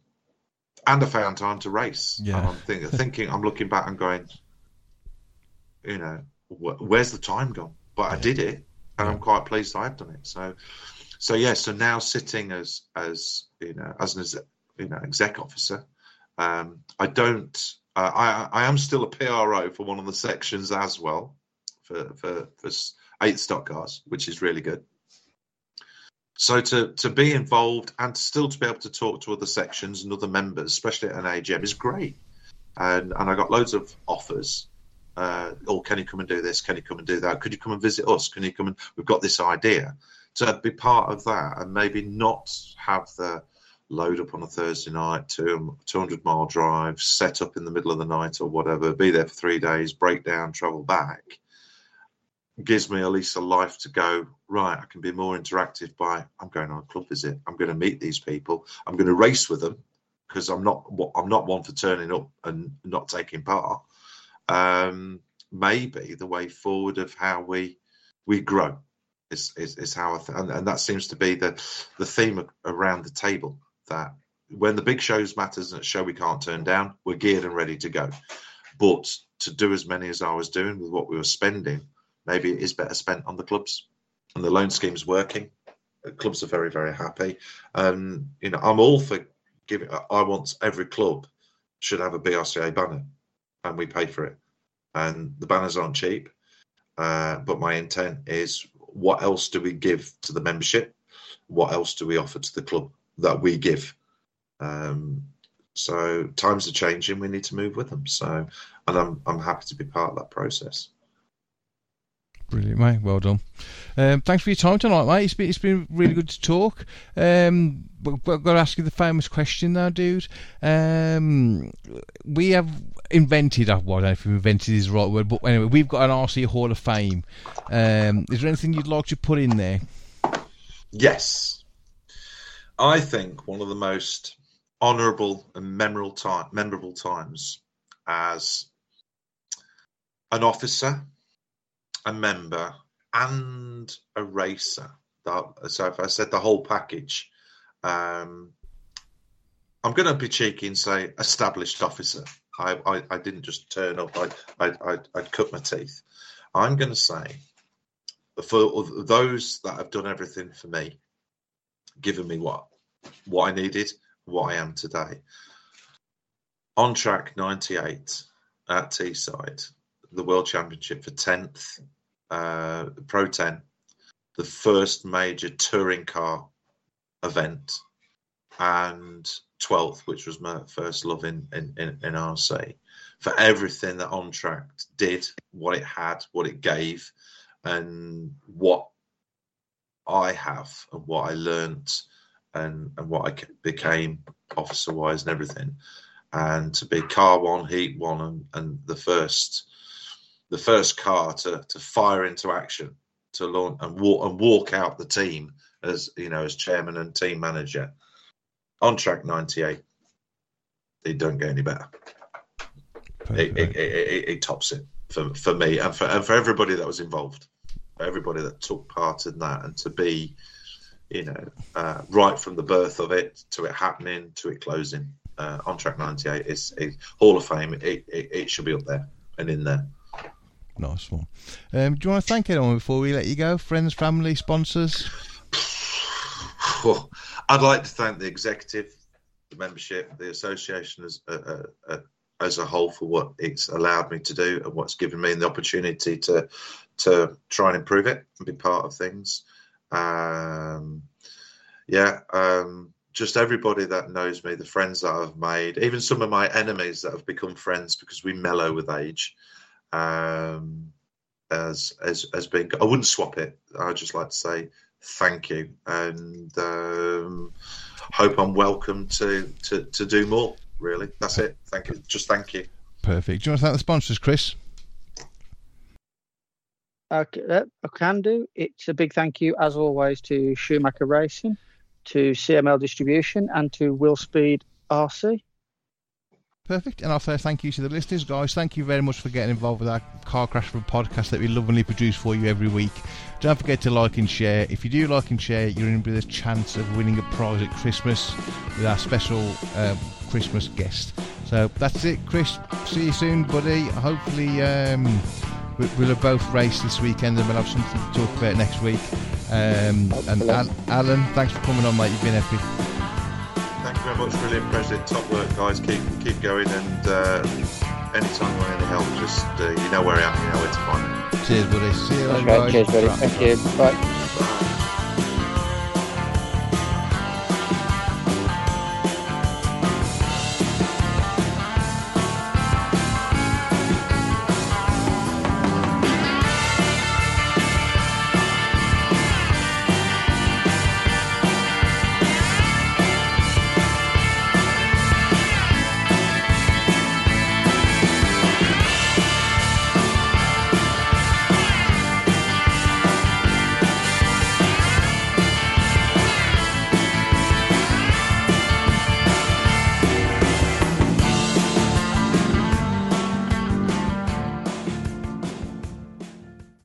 and I found time to race. Yeah. And I'm think, thinking, I'm looking back and going, you know, wh- where's the time gone? But I did it, and. I'm quite pleased I've done it. So, so yeah. So now sitting as as you know as an you know exec officer, um, I don't. Uh, I I am still a PRO for one of the sections as well, for for for eight stock cars, which is really good so to to be involved and still to be able to talk to other sections and other members, especially at an AGM, is great. And and I got loads of offers. Uh, oh, can you come and do this? Can you come and do that? Could you come and visit us? Can you come and we've got this idea to be part of that and maybe not have the load up on a Thursday night, two, 200 mile drive, set up in the middle of the night or whatever, be there for three days, break down, travel back gives me at least a life to go right i can be more interactive by i'm going on a club visit i'm going to meet these people i'm going to race with them because i'm not i'm not one for turning up and not taking part um, maybe the way forward of how we we grow is is, is how I th- and, and that seems to be the the theme around the table that when the big shows matters and a show we can't turn down we're geared and ready to go but to do as many as i was doing with what we were spending maybe it is better spent on the clubs. And the loan scheme's working. Clubs are very, very happy. Um, you know, I'm all for giving. I want every club should have a BRCA banner, and we pay for it. And the banners aren't cheap. Uh, but my intent is, what else do we give to the membership? What else do we offer to the club that we give? Um, so times are changing. We need to move with them. So, and I'm I'm happy to be part of that process. Brilliant, mate. Well done. Um, thanks for your time tonight, mate. It's been, it's been really good to talk. Um, but I've got to ask you the famous question now, dude. Um, we have invented, well, I don't know if invented is the right word, but anyway, we've got an RC Hall of Fame. Um, is there anything you'd like to put in there? Yes. I think one of the most honourable and memorable, time, memorable times as an officer, a member, and a racer. So if I said the whole package, um, I'm going to be cheeky and say established officer. I, I, I didn't just turn up. I, I, I, I cut my teeth. I'm going to say for those that have done everything for me, given me what what I needed, what I am today. On track 98 at Teesside, the World Championship for 10th, uh, Pro 10, the first major touring car event, and 12th, which was my first love in, in, in, in RC, for everything that On Track did, what it had, what it gave, and what I have and what I learned and, and what I became officer wise and everything. And to be car one, heat one, and, and the first the first car to, to fire into action to launch and walk and walk out the team as you know as chairman and team manager. On track 98 it don't get any better. It, it, it, it, tops it for, for me and for, and for everybody that was involved everybody that took part in that and to be you know uh, right from the birth of it to it happening to it closing. Uh, on track 98 is, is hall of fame. It, it, it should be up there and in there nice one um, do you want to thank anyone before we let you go friends family sponsors i'd like to thank the executive the membership the association as uh, uh, uh as a whole for what it's allowed me to do and what's given me the opportunity to to try and improve it and be part of things. Um, yeah, um, just everybody that knows me, the friends that I've made, even some of my enemies that have become friends because we mellow with age. Um, as as as being, I wouldn't swap it. I would just like to say thank you and um, hope I'm welcome to, to to do more. Really, that's it. Thank you. Just thank you. Perfect. Do you want to thank the sponsors, Chris? Okay, I can do. It's a big thank you, as always, to Schumacher Racing, to CML Distribution, and to Willspeed RC. Perfect. And I'll say thank you to the listeners, guys. Thank you very much for getting involved with our Car Crash for podcast that we lovingly produce for you every week. Don't forget to like and share. If you do like and share, you're in with a chance of winning a prize at Christmas with our special um, Christmas guest. So that's it, Chris. See you soon, buddy. Hopefully. Um, we'll have both raced this weekend and we'll have something to talk about next week. Um, and Al- Alan, thanks for coming on, mate. You've been epic. Thank you very much. Really impressed. Top work, guys. Keep keep going. And uh, anytime you want any help, just uh, you know where I am. You know where to find me. Cheers, buddy. See you later. Cheers, buddy. Thank you. Bye. Bye.